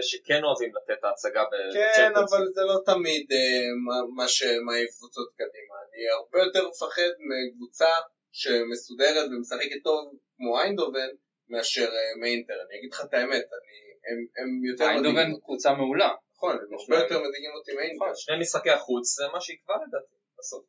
שכן אוהבים לתת את ההצגה כן, בצ'מפיונס. אבל זה לא תמיד אה, מה- מה שמעיף קבוצות קדימה. אני הרבה יותר מפחד מקבוצה שמסודרת ומשחקת טוב כמו איינדובן מאשר אה, מאינטר. אני אגיד לך את האמת, אני- הם- הם יותר מדאיגים איינדובן. קבוצה מעולה. נכון, הם הרבה יותר מדאיגים אותי מאינטר. שני משחקי החוץ זה מה שיקבע לדעתי בסוף.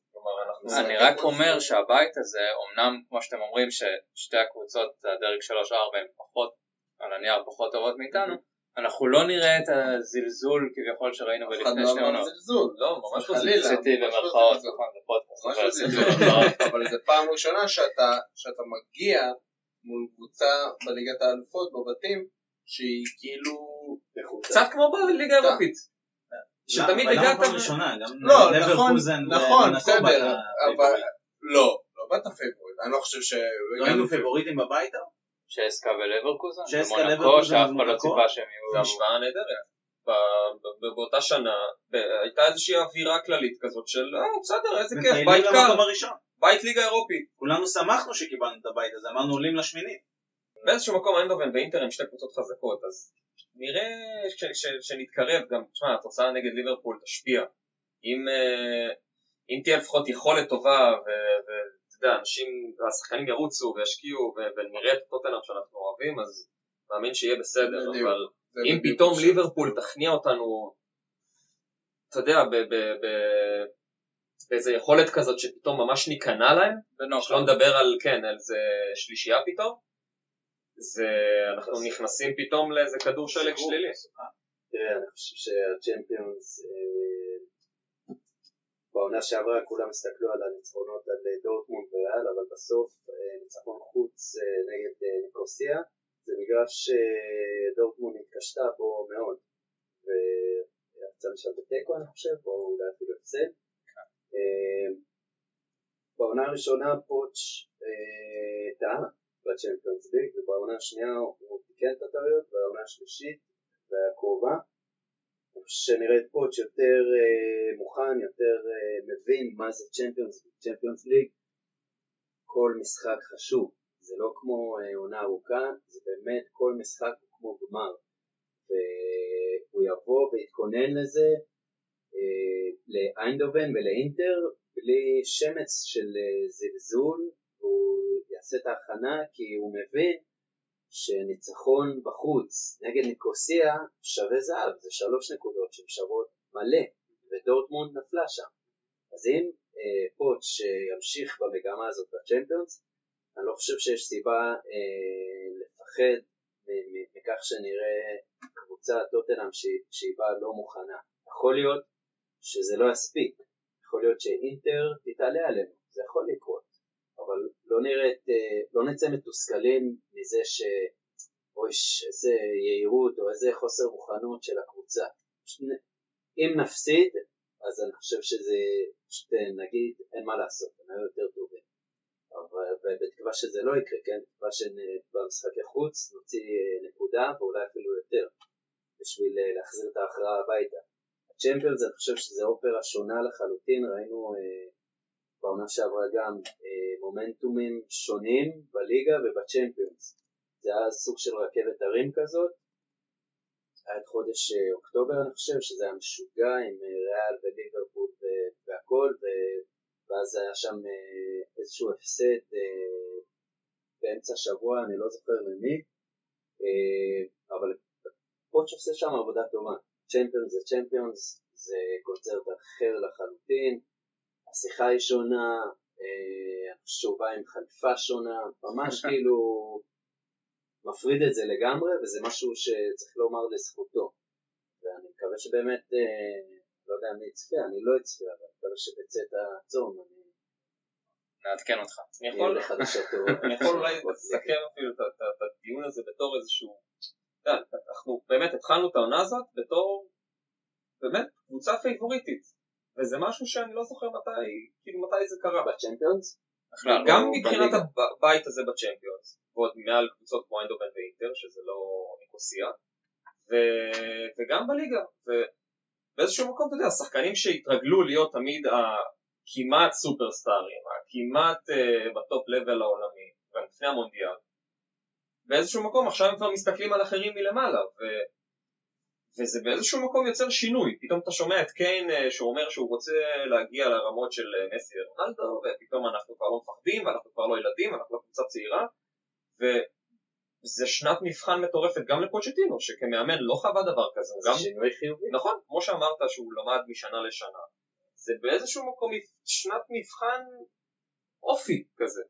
זה אני רק. אומר שהבית הזה, אמנם כמו שאתם אומרים ששתי הקבוצות, הדרג 3-4 הן פחות, על הנייר פחות טובות מאיתנו, אנחנו לא נראה את הזלזול כביכול שראינו אף אחד בלפני לא שני אמר עונות. זלזול. לא, ממש לא. זלזול. ממש לא במרכאות, זלזול. נכון, זה פודקאסט, ממש אבל לא. במרכאות. אבל זו פעם ראשונה שאתה מגיע מול קבוצה בליגת האלופות בבתים שהיא כאילו... קצת כמו בליגה האירופית. שתמיד הגעת... פעם ראשונה? גם לא, נכון, לברקוזן נכון, בסדר, אבל... לא, לא באת פייבוריט, אני לא חושב ש... לא היינו פייבוריטים בבית? אבל? צ'סקה ולברקוזן, צ'סקה, ומונקו, לברקוזן שאף אחד לא. ציפה שהם זו יהיו... השוואה נהדרת. ב- ב- באותה שנה ב- הייתה איזושהי אווירה כללית כזאת של אה בסדר איזה כיף בית הראשון. בית ליגה אירופית. כולנו שמחנו שקיבלנו את הבית הזה, אמרנו עולים לשמינית. באיזשהו מקום איינדובן ואינטר הם שתי קבוצות חזקות אז נראה שנתקרב גם תשמע התוצאה נגד ליברפול תשפיע אם אה, אם תהיה לפחות יכולת טובה ואתה יודע אנשים השחקנים ירוצו וישקיעו ונראה את טוטנאם שאנחנו אוהבים אז מאמין שיהיה בסדר בדיוק. אבל אם בדיוק פתאום ליברפול תכניע אותנו, אתה יודע, ב- ב- ב- באיזה יכולת כזאת שפתאום ממש ניכנע להם. שלא נדבר על, כן, על זה שלישייה פתאום, זה, אנחנו נכנסים פתאום לאיזה כדור שלג שלילי. תראה, אני חושב שהצ'מפיונס, אה, בעונה שעברה כולם הסתכלו על הניצחונות על אה, דורטמונד וריאל, אבל בסוף אה, ניצחון חוץ אה, נגד אה, ניקוסיה, זה מגרש שדורטמונד התקשתה בו מאוד, ויצא משם בתיקו אני חושב, או אולי אפילו הפסד. אה, בעונה הראשונה פוטש אה, טעה בצ'מפיונס ליג, ובעונה השנייה הוא תיקן את הטעויות, ובעונה השלישית והקרובה. אני חושב שנראה את פוטש יותר אה, מוכן, יותר אה, מבין מה זה צ'מפיונס ליג. כל משחק חשוב, זה לא כמו אה, עונה ארוכה, זה באמת כל משחק הוא כמו גמר. והוא יבוא ויתכונן לזה אה, לאיינדובן ולאינטר בלי שמץ של אה, זלזול, הוא יעשה את ההכנה כי הוא מבין שניצחון בחוץ נגד ניקוסיה שווה זהב, זה שלוש נקודות שהן שוות מלא, ודורטמונד נפלה שם. אז אם אה, פוטש ימשיך במגמה הזאת בצ'מפיונס, אני לא חושב שיש סיבה אה, לפחד מכך שנראה קבוצה טוטנאם שהיא באה לא מוכנה. יכול להיות שזה לא יספיק, יכול להיות שאינטר תתעלה עלינו, זה יכול לקרות, אבל לא נראית, אה, לא נצא מתוסכלים מזה ש... אוי, איזה יהירות או איזה חוסר מוכנות של הקבוצה. אם נפסיד, אז אני חושב שזה, פשוט אה, נגיד, אין מה לעשות, הם היו יותר טובים. אבל בתקווה שזה לא יקרה, כן? בתקווה שבמשחקי חוץ נוציא אה, נקודה ואולי אפילו יותר, בשביל להחזיר את ההכרעה הביתה. הצ'מפיונס אני חושב שזה אופרה שונה לחלוטין, ראינו בעונה שעברה גם אה, מומנטומים שונים בליגה ובצ'מפיונס. זה היה סוג של רכבת הרים כזאת. היה את חודש אה, אוקטובר אני חושב, שזה היה משוגע עם אה, ריאל וליברפול והכל, ואז היה שם איזשהו הפסד באמצע השבוע, אני לא זוכר למי, אבל פוטש עושה שם עבודה טובה. צ'מפיונס זה צ'מפיונס, זה קונצרט אחר לחלוטין, השיחה היא שונה, אה, שהוא בא עם חליפה שונה, ממש כאילו מפריד את זה לגמרי, וזה משהו שצריך לומר לזכותו. ואני מקווה שבאמת, אה, לא יודע מי יצפה, אני לא אצפה, אבל אני מקווה שבצאת הצום אני נעדכן אותך. אני יכול אולי לסכם אפילו את- את את הדיון הזה בתור איזשהו, אנחנו באמת התחלנו את העונה הזאת בתור באמת קבוצה פייבוריטית, וזה משהו שאני לא זוכר מתי, כאילו מתי זה קרה. בצ'מפיונס? בכלל, גם או מבחינת. הבית הזה בצ'מפיונס, ועוד מעל קבוצות כמו איינדובן ואינטר, שזה לא ניקוסיה, ו- וגם בליגה. ובאיזשהו מקום, אתה יודע, שחקנים שהתרגלו להיות תמיד הכמעט סופרסטארים, הכמעט אה, ב top level העולמי, גם לפני המונדיאל, באיזשהו מקום עכשיו הם כבר מסתכלים על אחרים מלמעלה, ו... וזה באיזשהו מקום יוצר שינוי, פתאום אתה שומע את קיין אה, שהוא אומר שהוא רוצה להגיע לרמות של אה, מסי ורונלדו, ופתאום אנחנו כבר לא מפחדים, ואנחנו כבר לא ילדים, אנחנו לא קבוצה צעירה, וזה שנת מבחן מטורפת גם לפוצ'טינו, שכמאמן לא חווה דבר כזה, זה גם... שינוי חיובי. נכון, כמו שאמרת שהוא למד משנה לשנה, זה באיזשהו מקום שנת מבחן אופי כזה.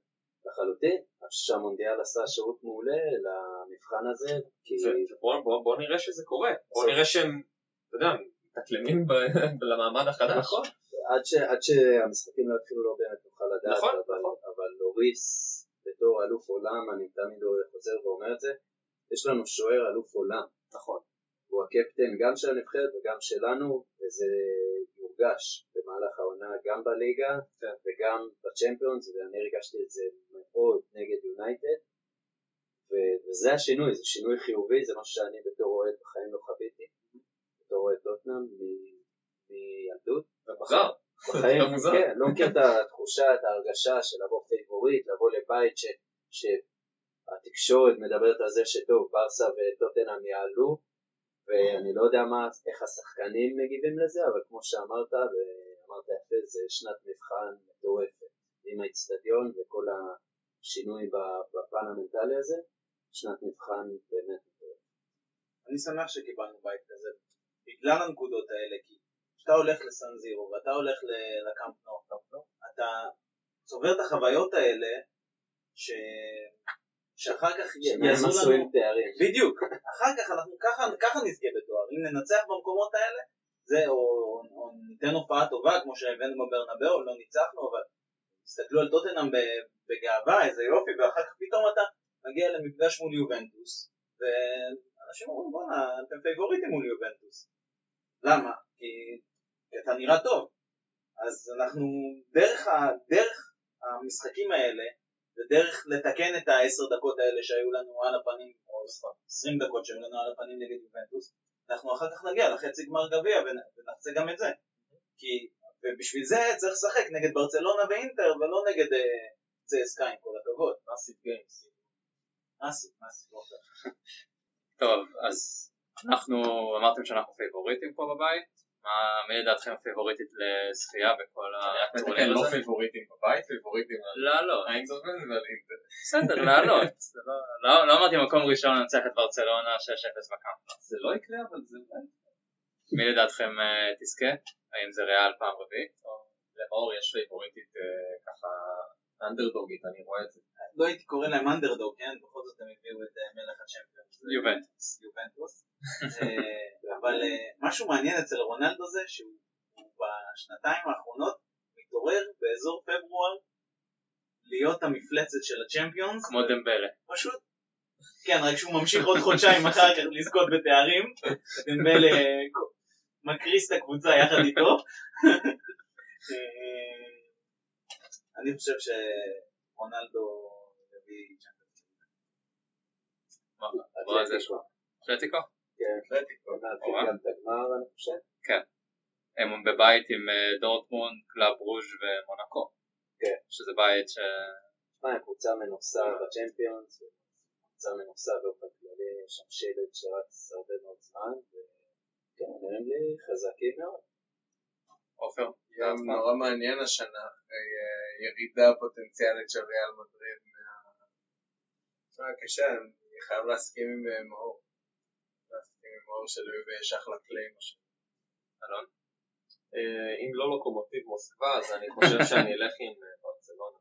לחלוטין. אני חושב שהמונדיאל עשה שירות מעולה למבחן הזה, כי ובוא בוא, בוא נראה שזה קורה, בוא נראה שהם, אתה יודע, מתאקלמים ב- למעמד החדש. נכון. עד, ש, עד שהמשחקים לא יתחילו לא באמת נוכל לדעת, נכון, אבל, נכון. אבל לוריס בתור אלוף עולם, אני תמיד חוזר ואומר את זה, יש לנו שוער אלוף עולם, נכון. הוא הקפטן גם של הנבחרת וגם שלנו, וזה יורגש במהלך העונה גם בליגה כן. וגם בצ'מפיונס, ואני הרגשתי את זה מאוד נגד יונייטד, ו- וזה השינוי, זה שינוי חיובי, זה משהו שאני בתור אוהד בחיים לא חוויתי, בתור אוהד טוטנאם מ- מילדות. מוזר. בחיים. כן, לא מכיר את התחושה, את ההרגשה של לבוא פייבוריט, לבוא לבית ש, שהתקשורת מדברת על זה שטוב, ברסה וטוטנאם יעלו, ואני לא יודע מה, איך השחקנים מגיבים לזה, אבל כמו שאמרת, ואמרת יפה, זה שנת מבחן מטורפת, עם האיצטדיון וכל השינוי בפן המנטלי הזה, שנת מבחן באמת מטורפת. אני שמח שקיבלנו בית כזה, בגלל הנקודות האלה, כי כשאתה הולך לסן זירו ואתה הולך לקאמפ אתה צובר את החוויות האלה, ש... שאחר כך יעזרו לנו, תארים. בדיוק, אחר כך אנחנו ככה, ככה נזכה בתואר, אם ננצח במקומות האלה, זה או, או, או ניתן הופעה טובה כמו שהבאנו בברנבאו, לא ניצחנו, אבל תסתכלו על טוטנאם בגאווה, איזה יופי, ואחר כך פתאום אתה מגיע למפגש מול יובנטוס, ואנשים אומרים בואנה, אתם פייבוריטים מול יובנטוס. למה? כי, כי אתה נראה טוב. אז אנחנו, דרך, ה, דרך המשחקים האלה, ודרך לתקן את העשר דקות האלה שהיו לנו על הפנים, או עשרים דקות שהיו לנו על הפנים נגד יובנטוס, אנחנו אחר כך נגיע לחצי גמר גביע ונ- ונעשה גם את זה. כי, ובשביל זה צריך לשחק נגד ברצלונה ואינטר ולא נגד אה, צסקה עם כל הכבוד. massive games. אסי, אסי, לא יודע. טוב, אז אנחנו אמרתם שאנחנו פייבוריטים פה בבית, מה מי לדעתכם הפייבוריטית לזכייה בכל הטורניר לא הזה? פייבוריטים בבית, פייבוריטים על לעלות, איינדובן ועל אינטר. בסדר, לעלות, לא- לא- לא אמרתי מקום ראשון לנצח את ברצלונה 6-0 בקאמפ. זה לא יקרה, אבל זה אולי... מי לדעתכם אה, תזכה? האם זה ריאל פעם רביעית? או- לאור יש פייבוריטית אה, ככה אנדרדוגית, אני רואה את זה. לא הייתי קורא להם אנדרדוג, כן? בכל זאת הם הביאו את אה, מלך הצ'מפיונס. יובנטוס. יובנטוס. אה, אבל אה, משהו מעניין אצל רונלדו זה שהוא הוא בשנתיים האחרונות מתעורר באזור פברואר להיות המפלצת של הצ'מפיונס. כמו דמבלה. פשוט. כן, רק שהוא ממשיך עוד חודשיים אחר כך לזכות בתארים. דמבלה אה, מקריס את הקבוצה יחד איתו. אני חושב שרונלדו יביא צ'מפיונס. אז יש לו. אתלטיקו? כן, אתלטיקו. אני חושב. הם בבית עם אה, דורטמונד, קלאב ברוז' ומונקו. כן. שזה בית ש... תשמע, הם קבוצה מנוסה בצ'מפיונס, קבוצה מנוסה באופן כללי, יש שם שלד שרץ הרבה מאוד זמן, וכן, נראים לי חזקים מאוד. עופר? גם נורא מעניין השנה, אה, ירידה פוטנציאלית של ריאל מדריד מה... תשמע, קשה, אני חייב להסכים עם אה, מאור. להסכים עם מאור שלוי יש אחלה קליים השנה. אלון? אה, אם לא לוקומוטיב מוסקבה, אז אני חושב שאני אלך עם ברצלונה.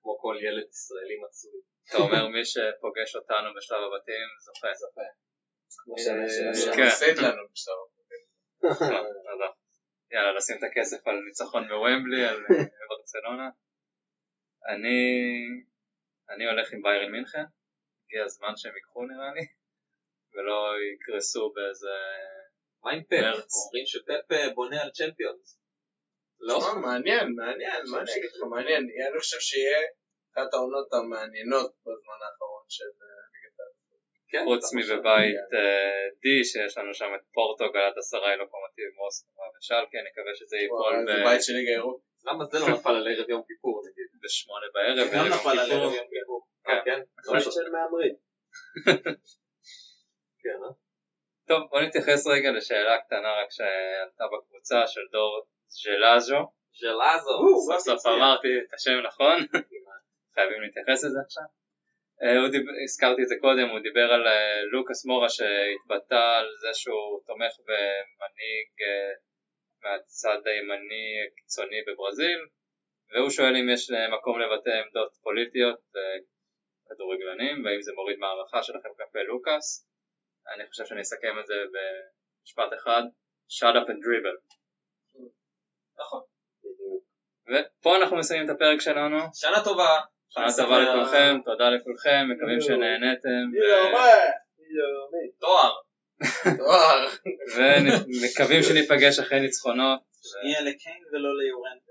כמו כל ילד ישראלי מצוי. אתה אומר מי שפוגש אותנו בשלב הבתים זוכה. זוכה. כמו אה, שעברה. כן. לנו בשלב. תודה. יאללה, לשים את הכסף על ניצחון בוומבלי, על אה, ברצלונה. אני אני הולך עם ביירן מינכן, הגיע הזמן שהם ייקחו נראה לי, ולא יקרסו באיזה... מה עם פפ? מרץ. אומרים שפפ אה, בונה על צ'מפיונס. לא? מעניין, מעניין, מה אני אגיד לך, מעניין. אני חושב שיהיה אחת העונות המעניינות בזמן האחרון של אה. כן, חוץ. מבבית אה, D שיש לנו שם את פורטו, גלת עשרה, לוקומטיב, מוסקבה ושלקה, נקווה שזה ייפול וואי, זה ב- בית של ליגה אירופית. למה זה לא נפל על ערב יום כיפור נגיד? בשמונה בערב, גם ערב יום נפל על כיפור. ערב יום כיפור. כן? לא. של מהמרים. כן, אה? טוב, בוא נתייחס רגע לשאלה קטנה רק שעלתה בקבוצה של דור ז'לאז'ו. ז'לאזו. סוף סוף אמרתי את השם נכון, חייבים להתייחס לזה עכשיו. אה, דיב... הזכרתי את זה קודם, הוא דיבר על אה, לוקאס מורה שהתבטא על זה שהוא תומך במנהיג אה, מהצד הימני הקיצוני בברזיל, והוא שואל אם יש מקום לבטא עמדות פוליטיות כדורגלנים, והאם זה מוריד מהערכה שלכם כלפי לוקאס. אני חושב שאני אסכם את זה במשפט אחד, shut up and dribble. נכון. ופה אנחנו מסיימים את הפרק שלנו. שנה טובה. שנה טובה לכולכם, תודה לכולכם, מקווים שנהנתם, תואר. תואר. ומקווים שניפגש אחרי ניצחונות. נהיה לקיין ולא ליורנטה.